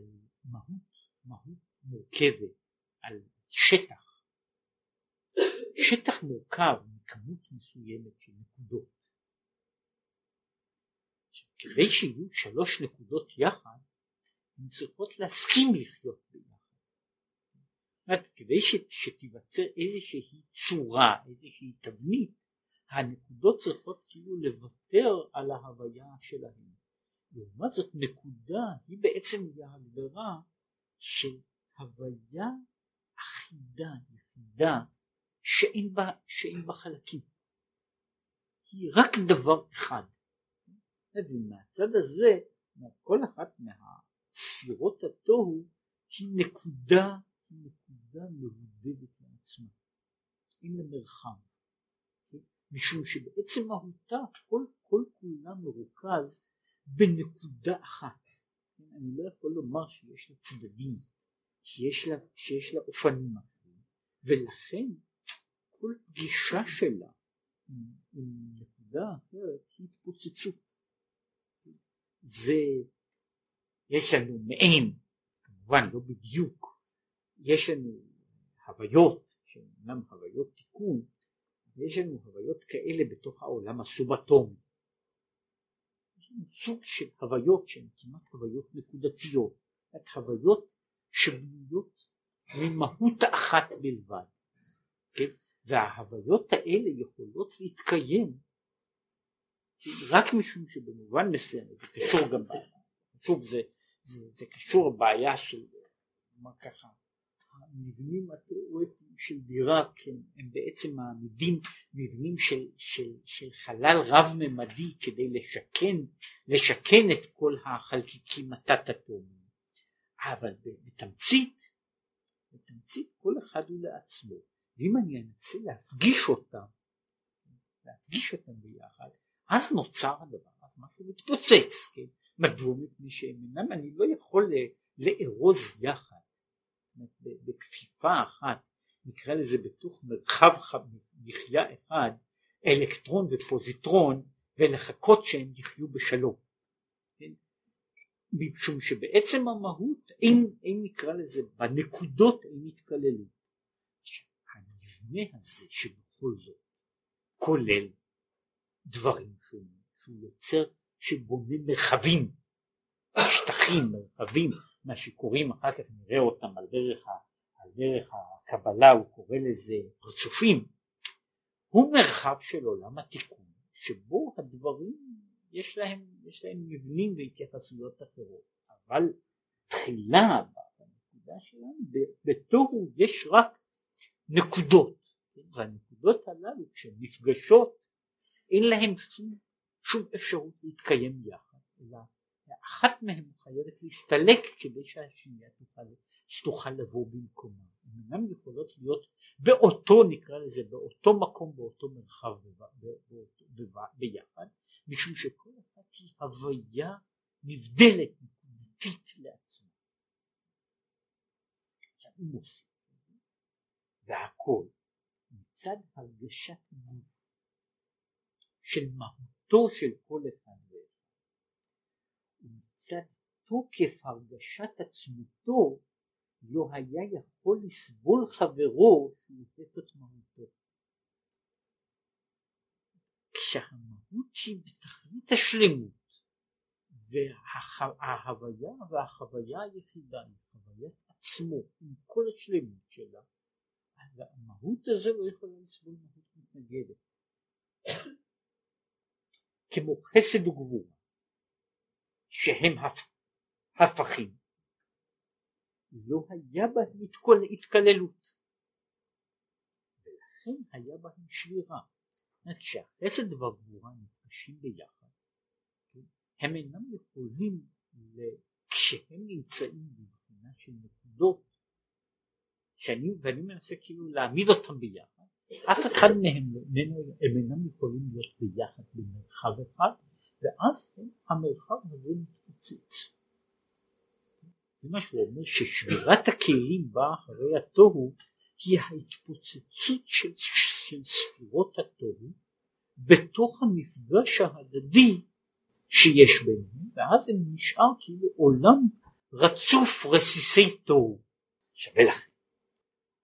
מהות, מהות מורכבת, על שטח, שטח מורכב מכמות מסוימת של נקודות כדי שיהיו שלוש נקודות יחד, הן צריכות להסכים לחיות ביחד. כדי שתיווצר איזושהי צורה, איזושהי תבנית, הנקודות צריכות כאילו לוותר על ההוויה שלהן. לעומת זאת נקודה היא בעצם ההגדרה של הוויה אחידה, יחידה, שאין בה, שאין בה חלקים. היא רק דבר אחד. ומהצד הזה כל אחת מהספירות התוהו היא נקודה, היא נקודה מבודדת לעצמה, אין לה מרחב? משום שבעצם מהותה כל, כל כולה מרוכז בנקודה אחת? אני לא יכול לומר שיש לה צדדים, שיש לה, שיש לה אופנים אחרים, ולכן כל פגישה שלה עם נקודה אחרת היא התפוצצות. זה, יש לנו מעין, כמובן לא בדיוק, יש לנו הוויות שאינן הוויות תיקון, יש לנו הוויות כאלה בתוך העולם הסובטומי. יש לנו סוג של הוויות שהן כמעט הוויות נקודתיות, הוויות שבנויות ממהות אחת בלבד, כן? וההוויות האלה יכולות להתקיים רק משום שבמובן מסוים זה קשור גם, שוב זה, זה, זה קשור לבעיה של, נאמר ככה, המבנים התיאורטיים של דירה כן, הם בעצם מעמידים מבנים של, של, של חלל רב-ממדי כדי לשכן, לשכן את כל החלקיקים התת-אטומיים, אבל בתמצית, בתמצית כל אחד הוא לעצמו, ואם אני אנסה להפגיש אותם, להפגיש אותם ביחד, אז נוצר הדבר, אז משהו מתפוצץ, כן? מדוע מפני שהם אינם, אני לא יכול לארוז יחד, בכפיפה אחת, נקרא לזה בתוך מרחב מחיה אחד, אלקטרון ופוזיטרון, ולחכות שהם יחיו בשלום. כן? משום שבעצם המהות אין, אין נקרא לזה, בנקודות אין התקללות. המבנה הזה שבכל זאת כולל דברים שונים, שהוא יוצר, שבונה מרחבים, שטחים, מרחבים, מה שקוראים אחר כך נראה אותם על דרך, ה, על דרך הקבלה, הוא קורא לזה פרצופים, הוא מרחב של עולם התיקון, שבו הדברים יש להם, יש להם מבנים והתייחסויות אחרות, אבל תחילה בנקודה שלנו, בתוהו יש רק נקודות, והנקודות הללו כשהן נפגשות אין להם שום, שום אפשרות להתקיים יחד, אלא אחת מהן חייבת להסתלק כדי שהשנייה תוכל, שתוכל לבוא במקומה. הן אינן יכולות להיות באותו, נקרא לזה, באותו מקום, באותו מרחב ביחד, משום שכל אחת היא הוויה נבדלת נקודתית לעצמה. והכל מצד הרגשת גוף של מהותו של כל אחד ואחד. ומצד תוקף הרגשת עצמותו לא היה יכול לסבול חברו שהוא את מהותו. כשהמהות היא בתכלית השלמות וההוויה והחוויה היחידה היא חוויית עצמו עם כל השלמות שלה אז המהות הזו לא יכולה לסבול מהות מתנגדת כמו חסד וגבורה שהם הפכים. לא היה בהם התקללות ולכן היה בהם שבירה. כשהחסד והגבורה נפגשים ביחד הם אינם יכולים כשהם נמצאים מבחינה של נקודות שאני, ואני מנסה כאילו להעמיד אותם ביחד אף אחד מהם הם אינם יכולים להיות ביחד במרחב אחד ואז המרחב הזה מתפוצץ. זה מה שהוא אומר ששבירת הכלים באה אחרי התוהו היא ההתפוצצות של, של ספירות התוהו בתוך המפגש ההדדי שיש ביניהם ואז זה נשאר כאילו עולם רצוף רסיסי תוהו. שווה לכם.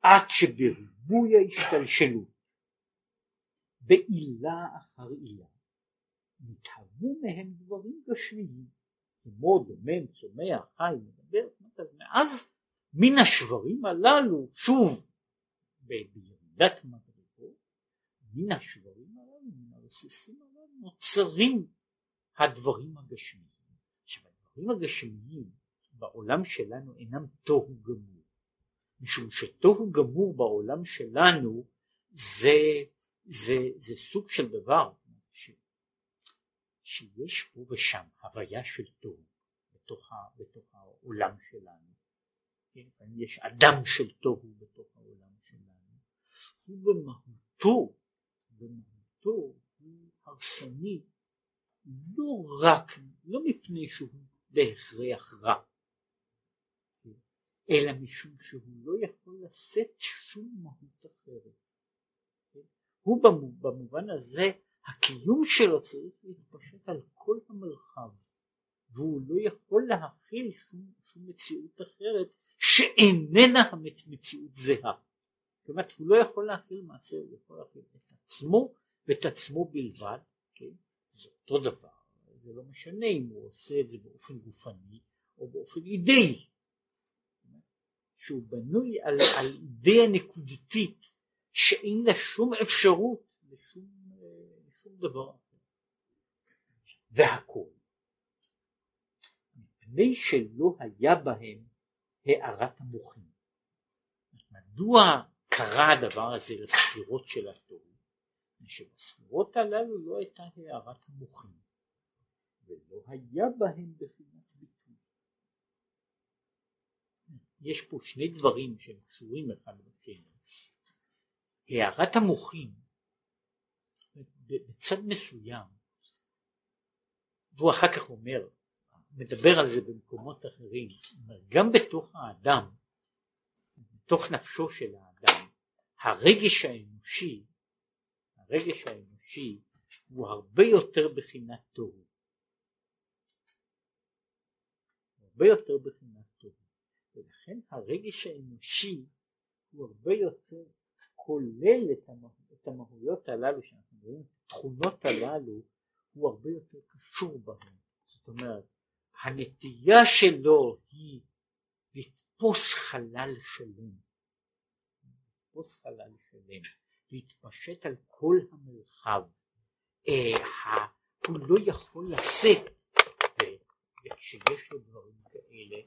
עד שבריבוי ריבוי ההשתלשלות. בעילה אחר עילה. נתהוו מהם דברים גשמיים כמו דומם, צומח, חי, מדבר, מאז מן השברים הללו שוב בירידת מדרגות מן השברים הללו, מן הרסיסים הללו נוצרים הדברים הגשמיים. עכשיו הדברים הגשמיים בעולם שלנו אינם תוהו גמור משום שתוהו גמור בעולם שלנו זה, זה, זה סוג של דבר ש, שיש פה ושם הוויה של תוהו בתוך, בתוך העולם שלנו. כן? יש אדם של תוהו בתוך העולם שלנו. הוא במהותו, במהותו הוא הרסני לא רק, לא מפני שהוא בהכרח רע, אלא משום שהוא לא יכול לשאת שום מהות אחרת. הוא במובן הזה, הקיום שלו צריך להתפשט על כל המרחב, והוא לא יכול להכיל שום, שום מציאות אחרת שאיננה המציאות זהה. כלומר הוא לא יכול להכיל מעשה, הוא יכול להכיל את עצמו ואת עצמו בלבד, כן? זה אותו דבר, זה לא משנה אם הוא עושה את זה באופן גופני או באופן אידאי, שהוא בנוי על, על אידאה נקודתית שאין לה שום אפשרות לשום, לשום דבר אחר. והכל מפני שלא היה בהם הארת המוחים. מדוע קרה הדבר הזה לספירות של התוהו? שבספירות הללו לא הייתה הארת המוחים ולא היה בהם בחינת יש פה שני דברים שהם קשורים אחד בשני. הארת המוחים בצד מסוים והוא אחר כך אומר מדבר על זה במקומות אחרים, גם בתוך האדם, בתוך נפשו של האדם, הרגש האנושי, הרגש האנושי הוא הרבה יותר בחינת תוהו. הרבה יותר בחינת ולכן הרגש האנושי הוא הרבה יותר כולל את, המה, את המהויות הללו שאנחנו רואים, התכונות הללו, הוא הרבה יותר קשור בהן. זאת אומרת, הנטייה שלו היא לתפוס חלל שלם, לתפוס חלל שלם, להתפשט על כל המרחב, אה, הוא לא יכול לשאת, וכשיש לו דברים כאלה,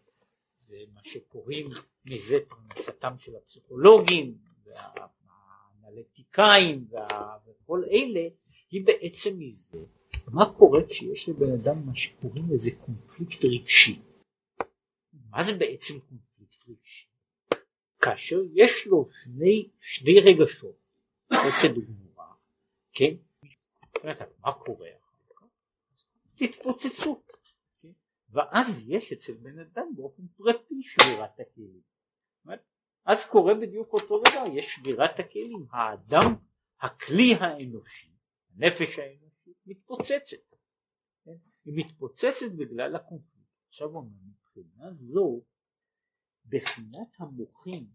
זה מה שקוראים מזה פרנסתם של הפסיכולוגים והאנליטיקאים וכל אלה, היא בעצם מזה מה קורה כשיש לבן אדם מה שקוראים לזה קונפליקט רגשי? מה זה בעצם קונפליקט רגשי? כאשר יש לו שני, שני רגשות, חסד וגבורה, כן? מה קורה כן? ואז יש אצל בן אדם באופן פרטי שבירת הכלים. אז קורה בדיוק אותו דבר, יש שבירת הכלים, האדם, הכלי האנושי, הנפש האנושי, מתפוצצת. כן? היא מתפוצצת בגלל הקונפליקט. עכשיו אומר, מבחינה זו, בחינת המוחים,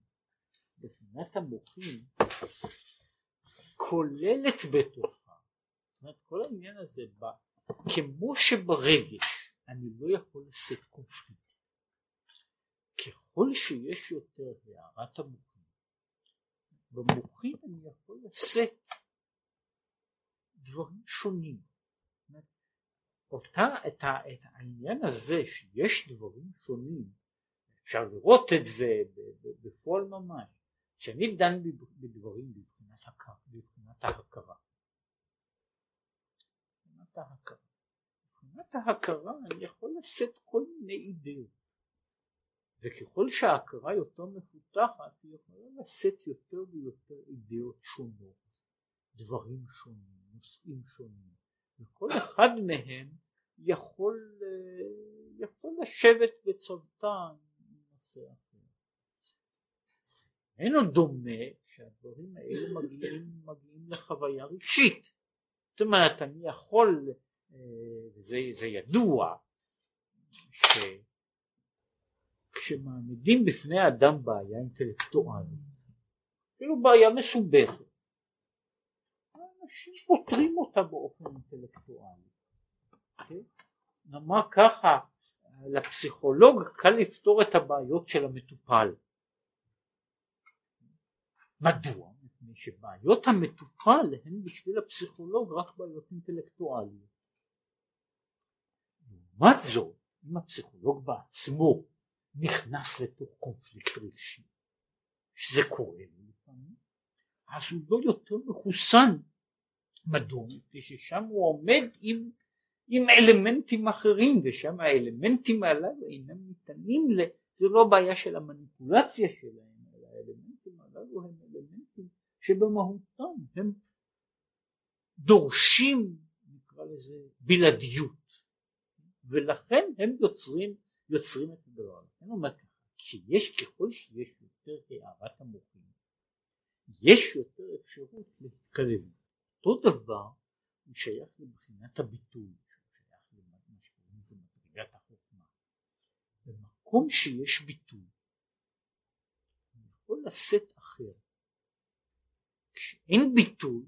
בחינת המוחים כוללת בתוכה, זאת אומרת כל העניין הזה בא, כמו שברגש אני לא יכול לשאת קונפליקט, ככל שיש יותר הערת המוחים, במוחים אני יכול לשאת דברים שונים. אותה, את, ה, את העניין הזה שיש דברים שונים, אפשר לראות את זה בפועל ממש, כשאני דן בדברים בבחינת ההכרה, בבחינת ההכרה. בבחינת ההכרה אני יכול לשאת כל מיני אידאות. וככל שההכרה יותר מפותחת היא יכולה לשאת יותר ויותר אידאות שונות, דברים שונים. נושאים שונים וכל אחד מהם יכול, אה, יכול לשבת בצוותן נושא אחר. אינו דומה שהדברים האלה מגיעים, מגיעים לחוויה רגשית. זאת אומרת אני יכול, אה, וזה ידוע, ש... כשמעמידים בפני אדם בעיה אינטלקטואלית, אפילו בעיה מסובכת, אנשים פותרים אותה באופן אינטלקטואלי. אוקיי? נאמר ככה, לפסיכולוג קל לפתור את הבעיות של המטופל. מדוע? מפני שבעיות המטופל הן בשביל הפסיכולוג רק בעיות אינטלקטואליות. לעומת זאת, אם הפסיכולוג בעצמו נכנס לתוך קונפליקט רגשי, שזה קורה לפעמים, אז הוא לא יותר מחוסן מדוע? מפני ששם הוא עומד עם, עם אלמנטים אחרים ושם האלמנטים הללו אינם ניתנים, ל... זה לא בעיה של המניפולציה שלהם, אלא האלמנטים הללו הם אלמנטים שבמהותם הם דורשים נקרא לזה בלעדיות ולכן הם יוצרים, יוצרים את הדבר. אני אומר ככה, שיש ככל שיש יותר הערת המוחים יש יותר אפשרות להתקרב אותו דבר הוא שייך לבחינת הביטוי, הוא שייך למה שקוראים לזה מדרגת החוכמה. במקום שיש ביטוי, יכול לשאת אחר. כשאין ביטול,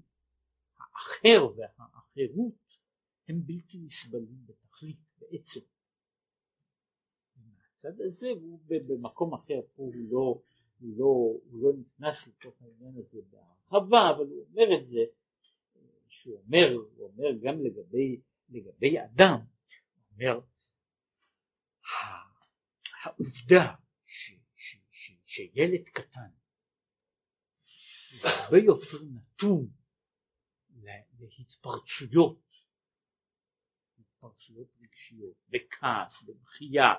האחר והאחרות הם בלתי נסבלים בתכלית, בעצם. מהצד הזה הוא במקום אחר, פה הוא לא, הוא לא, הוא לא נכנס לתוך העניין הזה בהרחבה, אבל הוא אומר את זה, שהוא אומר, הוא אומר גם לגבי, לגבי אדם, הוא אומר, העובדה ש, ש, ש, שילד קטן הרבה יותר נתון להתפרצויות, התפרצויות רגשיות, בכעס, במחייה,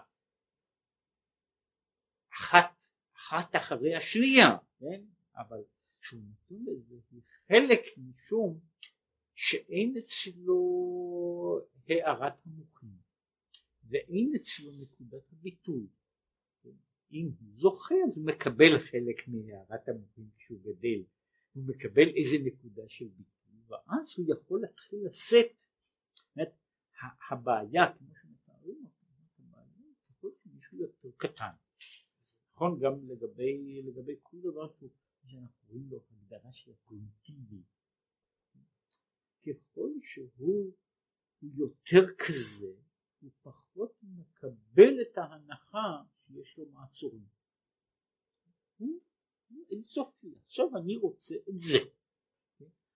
אחת, אחת אחרי השנייה, כן? אבל שהוא נתון לזה הוא חלק משום שאין אצלו הארת המוחים ואין אצלו נקודת הביטוי. אם הוא זוכה אז הוא מקבל חלק מהארת המוחים כשהוא גדל, הוא מקבל איזה נקודה של ביטוי ואז הוא יכול להתחיל לשאת, הבעיה כמו שמתארים אותה, ככל שמישהו יותר קטן, זה נכון גם לגבי, לגבי כל דבר שאנחנו קוראים לו הגדרה של הפרימיטיבי, ככל שהוא יותר כזה הוא פחות מקבל את ההנחה שיש לו מעצורים. הוא אינסופי, עכשיו אני רוצה את זה.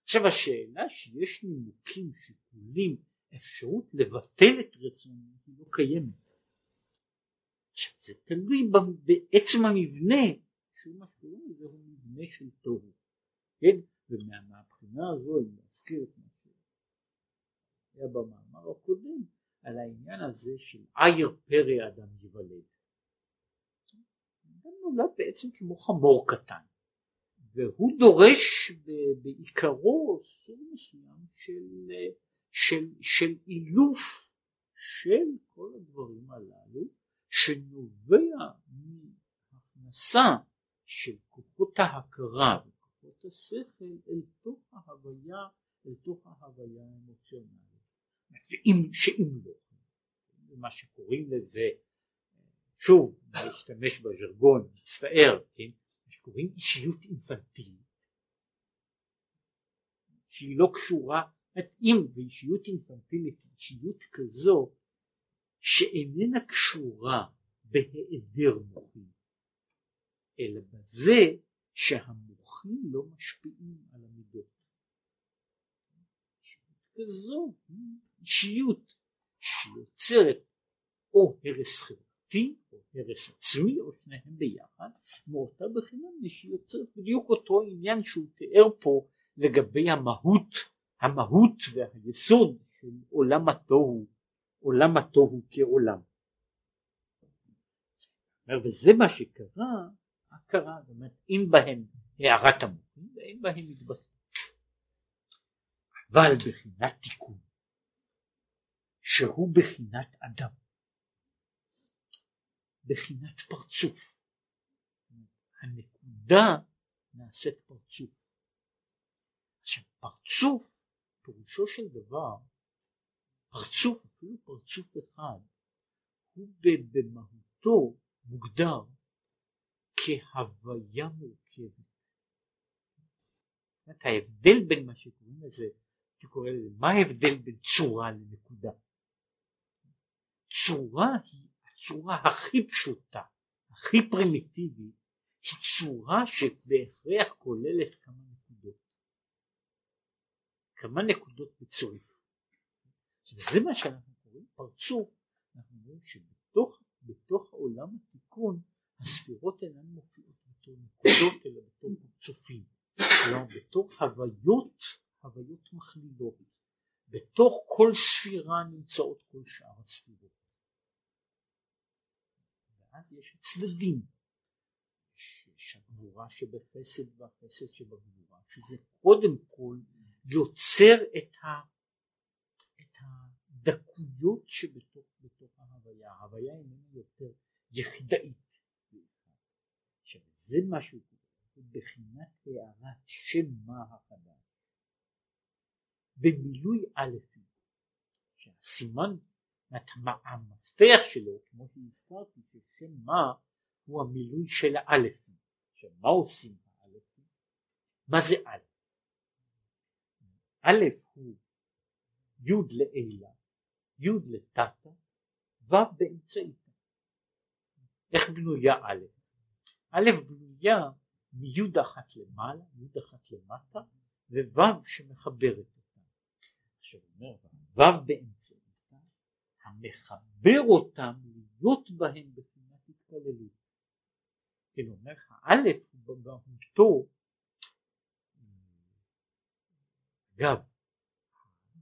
עכשיו השאלה שיש נימוקים, שיקולים, אפשרות לבטל את רצונו היא לא קיימת. עכשיו זה תלוי בעצם המבנה, שהוא מה שקוראים לזה הוא מבנה של תוהו, כן? ומהבחינה הזו אם להזכיר את מה שהיה במאמר הקודם על העניין הזה של עיר פרא אדם ייוולד. אדם נולד בעצם כמו חמור קטן והוא דורש בעיקרו סוג מסוים של, של, של אילוף של כל הדברים הללו שנובע מהכנסה של כוחות ההכרה וכוחות השכל אל תוך ההוויה, אל תוך ההוויה האמוציונלית. ואם שאם לא, מה שקוראים לזה, שוב, להשתמש בז'רגון, מצטער, כן, מה שקוראים אישיות אינפנטילית, שהיא לא קשורה, אם באישיות אינפנטילית אישיות כזו שאיננה קשורה בהיעדר מוחים, אלא בזה שהמוחים לא משפיעים על המידות. כזו אישיות שיוצרת או הרס חברתי או הרס עצמי או שניהם ביחד מאותה בחינה שיוצרת בדיוק אותו עניין שהוא תיאר פה לגבי המהות המהות והיסוד של עולם התוהו עולם התוהו כעולם וזה מה שקרה הכרה, זאת אומרת אין בהם הערת המוחים ואין בהם התבטאות אבל בחינת תיקון שהוא בחינת אדם, בחינת פרצוף. הנקודה נעשית פרצוף. עכשיו פרצוף פירושו של דבר, פרצוף אפילו פרצוף אחד, הוא במהותו מוגדר כהוויה מורכבת. ההבדל בין מה שקוראים לזה, שקורא לזה, מה ההבדל בין צורה לנקודה? צורה היא הצורה הכי פשוטה, הכי פרימיטיבית, היא צורה שבהכרח כוללת כמה. כמה נקודות בצירוף. וזה מה שאנחנו קוראים פרצוף, אנחנו רואים שבתוך בתוך עולם התיקון הספירות אינן מופיעות בתור נקודות אלא בתור פרצופים, כלומר בתור הוויות, הוויות מכלילות. בתוך כל ספירה נמצאות כל שאר הספירות. ואז יש צדדים. יש, יש הגבורה שבחסד והחסד שבגבורה, שזה קודם כל יוצר את, ה, את הדקויות שבתוך בתוך ההוויה. ההוויה איננה יותר יחידאית. עכשיו זה משהו, זה בחינת הערת שם מה החדש. במילוי א', שהסימן המפתח שלו, כמו שהזכרתי, ששם מה הוא המילוי של האלף, עכשיו מה עושים האלף? מה זה א'? א' הוא י' לעילה, י' לטאטה, ו' באמצעיתה. איך בנויה א'? א' בנויה מיוד אחת למעלה, יוד אחת למטה, וו' שמחברת אותה. עכשיו אומר ו' באמצעיתה, המחבר אותם להיות בהם בחינת התפללות. כן, אומר לך, א' במהותו, אגב,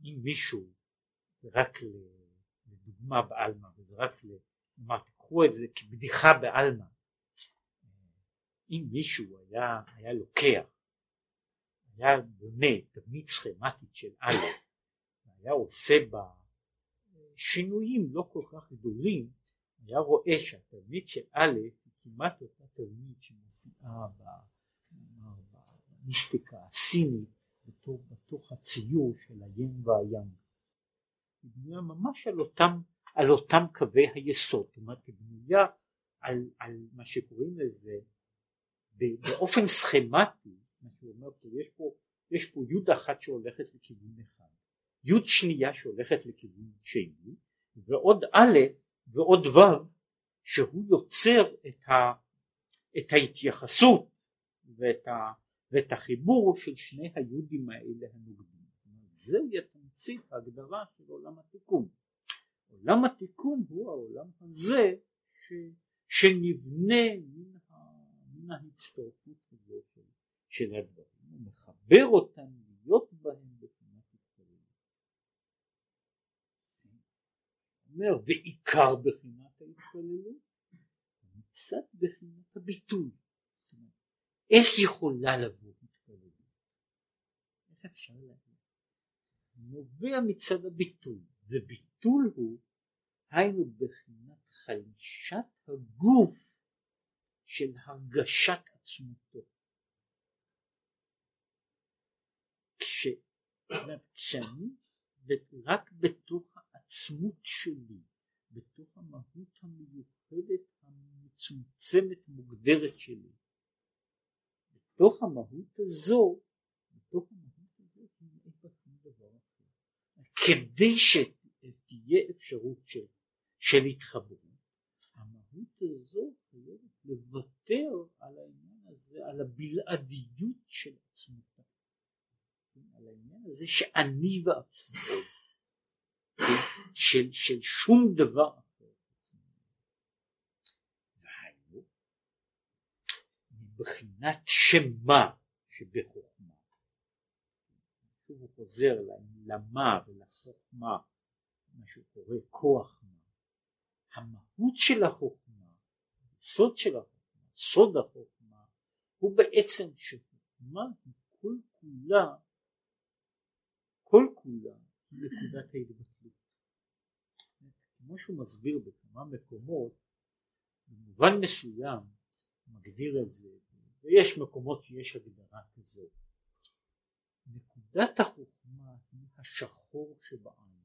אם מישהו, זה רק לדוגמה בעלמא, וזה רק, כלומר תיקחו את זה כבדיחה בעלמא, אם מישהו היה, היה לוקח, היה בונה תבנית סכמטית של א', היה עושה בה שינויים לא כל כך גדולים, היה רואה שהתבנית של א' היא כמעט אותה תבנית שמופיעה במיסטיקה הסינית בתוך, בתוך הציור של הים והים. היא בנויה ממש על אותם, על אותם קווי היסוד, זאת אומרת היא בנויה על, על מה שקוראים לזה באופן סכמטי, מה שהוא אומר פה, יש פה, יש פה י' אחת שהולכת לכיוון אחד, י' שנייה שהולכת לכיוון שני, ועוד א' ועוד ו' שהוא יוצר את, ה, את ההתייחסות ואת, ה, ואת החיבור של שני היודים האלה הנוגדים. זוהי התמצית ההגדרה של עולם התיקון. עולם התיקון הוא העולם הזה ש, שנבנה מן מן ההצטרפות הזאת של, של הדברים, הוא מחבר אותם להיות בהם בפינת. אומר ועיקר בחינת ההתפללות מצד בחינת הביטוי. איך יכולה לבוא התפללות? איך אפשר להגיד? נובע מצד הביטוי, וביטול הוא היינו בחינת חלישת הגוף של הרגשת עצמותו. כש, כשאני רק בתוך העצמות שלי, בתוך המהות המיוחדת המצומצמת מוגדרת שלי, בתוך המהות הזו, בתוך המהות הזו. כדי שתהיה אפשרות של, של התחברות, המהות הזו חייבת לוותר על העניין הזה, על הבלעדיות של עצמותה, על העניין הזה שאני ואפסי כן, של, של שום דבר אחר. מבחינת שמה שבחוכמה, שוב הוא חוזר למה ולחוכמה, מה שהוא קורא כוח מה, המהות של החוכמה הסוד של החוכמה, סוד החוכמה, הוא בעצם שחוכמה היא כל כולה, כל כולה נקודת ההתבטלות. כמו שהוא מסביר בכמה מקומות, במובן מסוים מגדיר את זה, ויש מקומות שיש הגדרה כזאת. נקודת החוכמה היא השחור שבעם.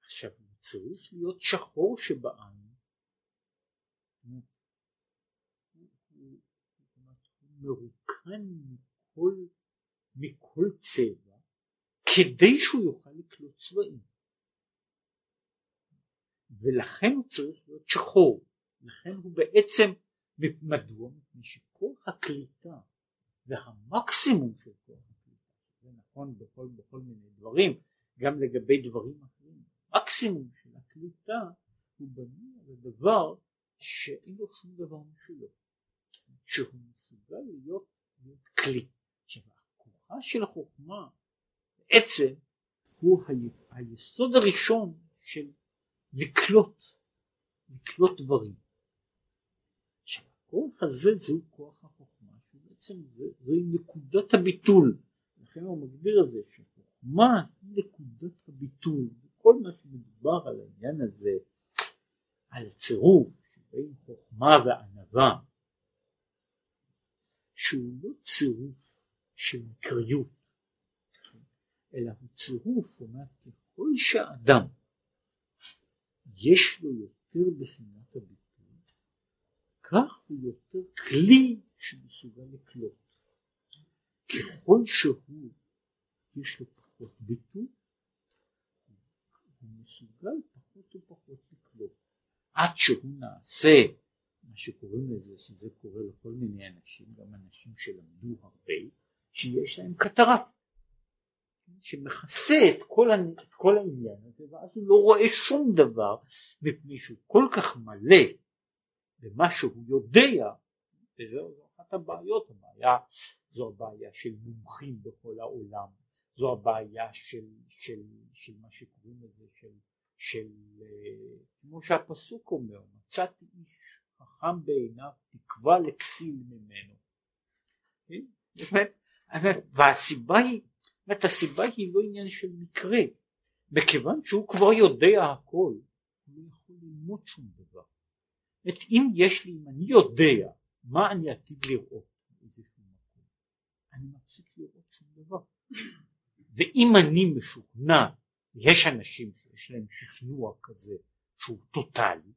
עכשיו צריך להיות שחור שבעין, הוא מרוקן מכל, מכל צבע כדי שהוא יוכל לקלוט צבעים ולכן הוא צריך להיות שחור לכן הוא בעצם מדוע? מפני שכל הקליטה והמקסימום של כל הקליטה זה נכון בכל, בכל מיני דברים גם לגבי דברים אחרים המקסימום של הקליטה הוא בנוי על הדבר שאין לו שום דבר משלו, שהוא מסוגל להיות, להיות כלי. עכשיו הכוחה של החוכמה בעצם הוא היסוד הראשון של לקלוט, לקלוט דברים. הכוח הזה זהו כוח החוכמה, שבעצם זוהי נקודת הביטול, לכן הוא מגדיר את זה שחוכמה היא נקודת הביטול, כל מה שמדובר על העניין הזה, על הצירוף שבין חוכמה וענווה, שהוא לא צירוף של מקריות, אלא הוא צירוף, אומר, ככל שאדם יש לו יותר בחינת הביטוי, כך הוא יותר כלי שמסוגל לקלוט. ככל שהוא יש לו פחות ביטוי, הוא מסוגל פחות ופחות לקלוט. עד שהוא נעשה מה שקוראים לזה, שזה קורה לכל מיני אנשים, גם אנשים שלמדו הרבה, שיש להם קטרת, שמכסה את כל, את כל העניין הזה, ואז הוא לא רואה שום דבר, מפני שהוא כל כך מלא במה שהוא יודע, וזו אחת הבעיות, הבעיה, זו הבעיה של מומחים בכל העולם, זו הבעיה של, של, של מה שקוראים לזה, של, של כמו שהפסוק אומר, מצאתי איש חכם בעיניו, תקווה לכסיל ממנו. כן? והסיבה היא, זאת הסיבה היא לא עניין של מקרה, מכיוון שהוא כבר יודע הכל, הוא לא יכול ללמוד שום דבר. זאת אם יש לי, אם אני יודע מה אני עתיד לראות באיזשהו מקום, אני מפסיק לראות שום דבר. ואם אני משוכנע, יש אנשים שיש להם שכנוע כזה שהוא טוטאלי,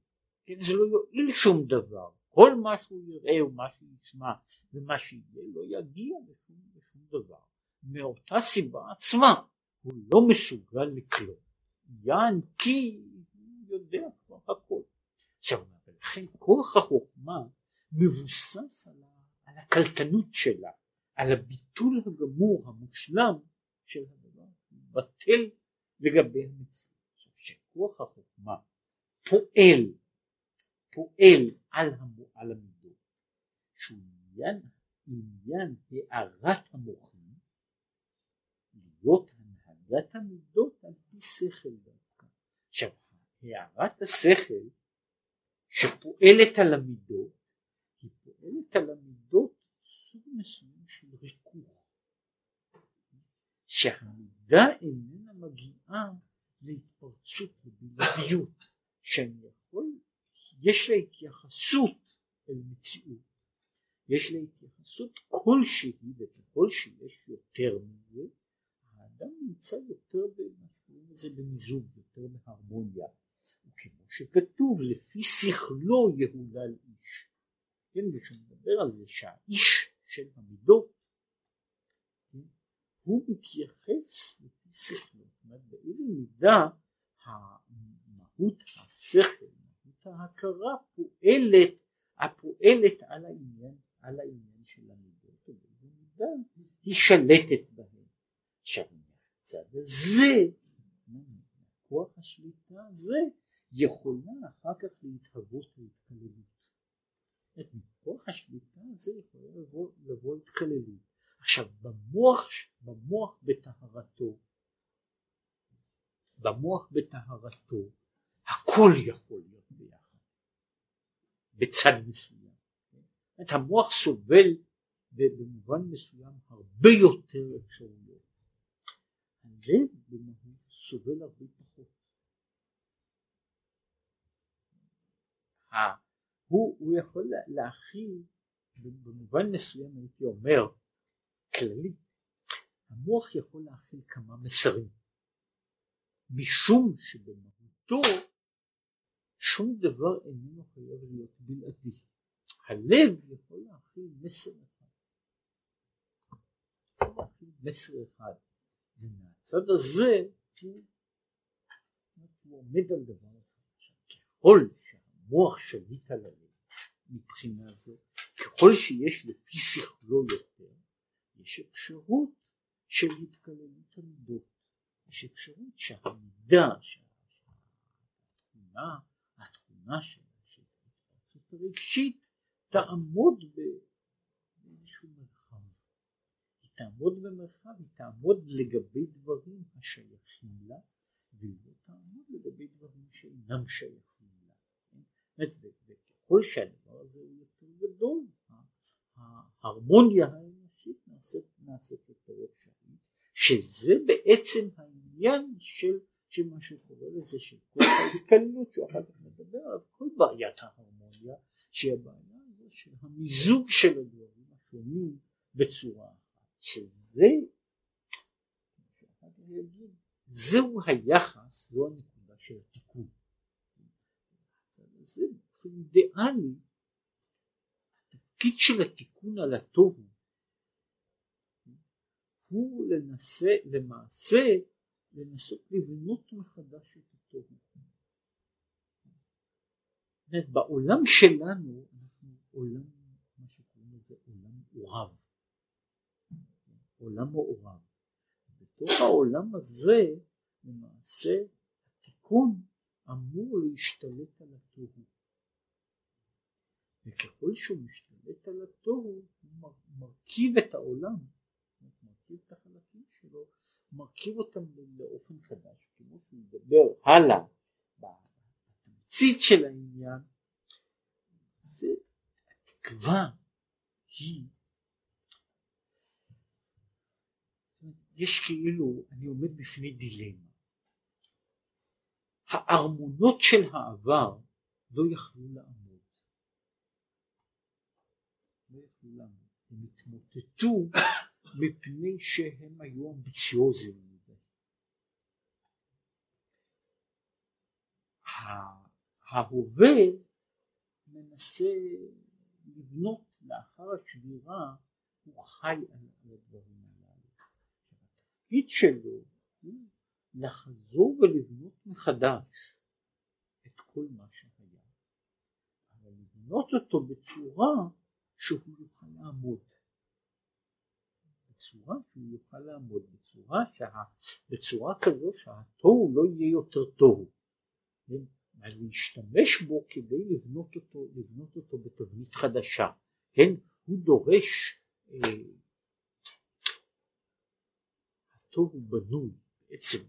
כן, זה לא יועיל שום דבר, כל מה שהוא יראה ומה שהוא ישמע ומה שיהיה לא יגיע לשום, לשום דבר. מאותה סיבה עצמה הוא לא מסוגל לקלוט, יען כי הוא יודע כבר הכל. עכשיו, ולכן כוח החוכמה מבוסס על, על הקלטנות שלה, על הביטול הגמור המושלם של הדבר, בטל לגבי המציאות. שכוח החוכמה פועל, פועל על, המ, על המידות, שהוא עניין, עניין הארת המוחים, להיות הנהגת המידות על פי שכל דווקא. עכשיו, הארת השכל שפועלת על המידות, היא פועלת על המידות סוג מסוים של ריכוך. שהמידה איננה מגיעה להתפרצות לבלעדיות, שאני יכול, יש לה התייחסות אל מציאות, יש לה התייחסות כלשהי, וככל שיש יותר מזה, האדם נמצא יותר במה שקוראים לזה במיזוג, יותר בהרמוניה. וכמו שכתוב, לפי שכלו יהולל איש. כן, ושהוא מדבר על זה שהאיש של המידות הוא מתייחס לפי שכלו, זאת אומרת באיזה מידה מהות השכל, מהות ההכרה פועלת, הפועלת על העניין, על העניין של המידות, ובאיזה מידה היא שלטת בהם. עכשיו מהצד הזה, כוח השליטה הזה יכולה אחר כך להתהוות להתקללות. מכוח השליטה הזה יכולה לבוא, לבוא התקללות. עכשיו במוח, במוח בטהרתו, במוח בטהרתו, הכל יכול להיות ביחד, בצד מסוים. זאת המוח סובל במובן מסוים הרבה יותר אפשרויות. הלב במהות סובל הרבה הוא, הוא יכול להכיל במובן מסוים הייתי אומר כללי, המוח יכול להכיל כמה מסרים, משום שבמהותו שום דבר איננו חייב להיות בלעדי. הלב יכול להכיל מסר אחד. להכיל מסר אחד. ומהצד הזה הוא, הוא עומד על דבר אחד. ככל שהמוח שליט על הלב מבחינה זו, ככל שיש לפי שכלו יותר, יש אפשרות של התקללות המידות, יש אפשרות שהמידה, שהתכונה, התכונה של ההתפרצות הרגשית תעמוד באיזשהו מרחב. היא תעמוד במרחב, היא תעמוד לגבי דברים השייכים לה, והיא לא תעמוד לגבי דברים שאינם שייכים. וככל שהדבר הזה הוא יותר גדול, ההרמוניה האנושית נעשית, נעשית יותר אפשרית, שזה בעצם העניין של, של מה שקורא לזה, של כל ההתקלות שהוא אחר כך מדבר עליו, כל בעיית ההרמוניה, שהיא הבעיה הזו של המיזוג של הדברים השונים בצורה אחת, שזה, זהו היחס, זו הנקודה של התיקון. זה באופן אידיאלי התפקיד של התיקון על התוהו הוא לנסה, למעשה לנסות לבנות מחדש את התוהו. בעולם שלנו אנחנו עולם, מה שקוראים לזה עולם מעורב. עולם מעורב. בתוך העולם הזה למעשה התיקון אמור להשתלט על התוהו. וככל שהוא משתלט על התוהו הוא מרכיב את העולם, מרכיב את החלקים שלו, מרכיב אותם לאופן חדש, כמו שהוא מדבר הלאה בתמצית של העניין, זה התקווה היא יש כאילו, אני עומד בפני דילמה. הארמונות של העבר לא יכלו לעמוד. לא יכלו לעמוד. הם התמוטטו מפני שהם היו אמביציוזיים מדי. ההווה מנסה לבנות לאחר השבירה, הוא חי על הדברים התפקיד שלו הוא לחזור ולבנות מחדש את כל מה שהיה, אבל לבנות אותו בצורה שהוא יוכל לעמוד, בצורה שהוא יוכל לעמוד, בצורה, שה, בצורה כזו שהתוהו לא יהיה יותר תוהו, כן? להשתמש בו כדי לבנות אותו, לבנות אותו בתבנית חדשה, כן? הוא דורש אה, תוהו בנוי, בעצם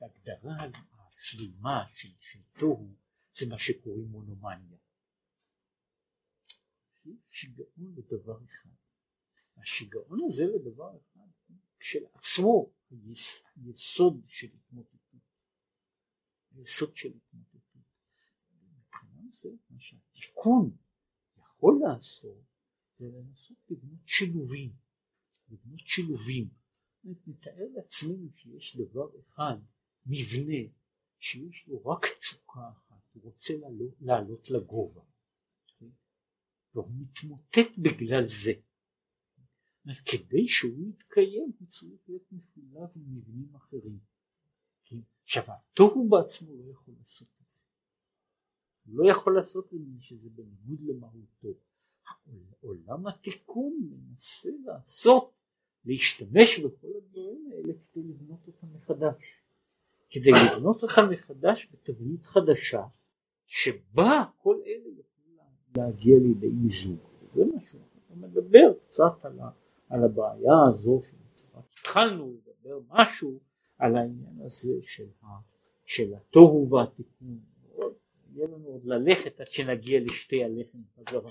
ההגדרה השלימה של, של תוהו זה מה שקוראים מונומניה. שיגעון לדבר אחד. השיגעון הזה לדבר אחד כשלעצמו היסוד של התמוטטות. היסוד של התמוטטות. מבחינה זה מה שהתיקון יכול לעשות זה לנסות לבנות שילובים. לבנות שילובים. נתאר לעצמנו שיש דבר אחד, מבנה, שיש לו רק תשוקה אחת, הוא רוצה לעלות, לעלות לגובה? והוא מתמוטט בגלל זה. כדי שהוא יתקיים הוא צריך להיות משולב עם מבנים אחרים. עכשיו התוהו בעצמו לא יכול לעשות את זה. הוא לא יכול לעשות את זה שזה בניגוד למהותו. עולם התיקון מנסה לעשות להשתמש בכל הדברים האלה כדי לבנות אותם מחדש. כדי לבנות אותם מחדש בתבנית חדשה שבה כל אלה יוכלו להגיע לידי מיזוג. וזה מה שהוא מדבר קצת על, ה, על הבעיה הזו התחלנו לדבר משהו על העניין הזה של, של התוהו והתיקון. יהיה לנו עוד ללכת עד שנגיע לשתי הלחם חזרה.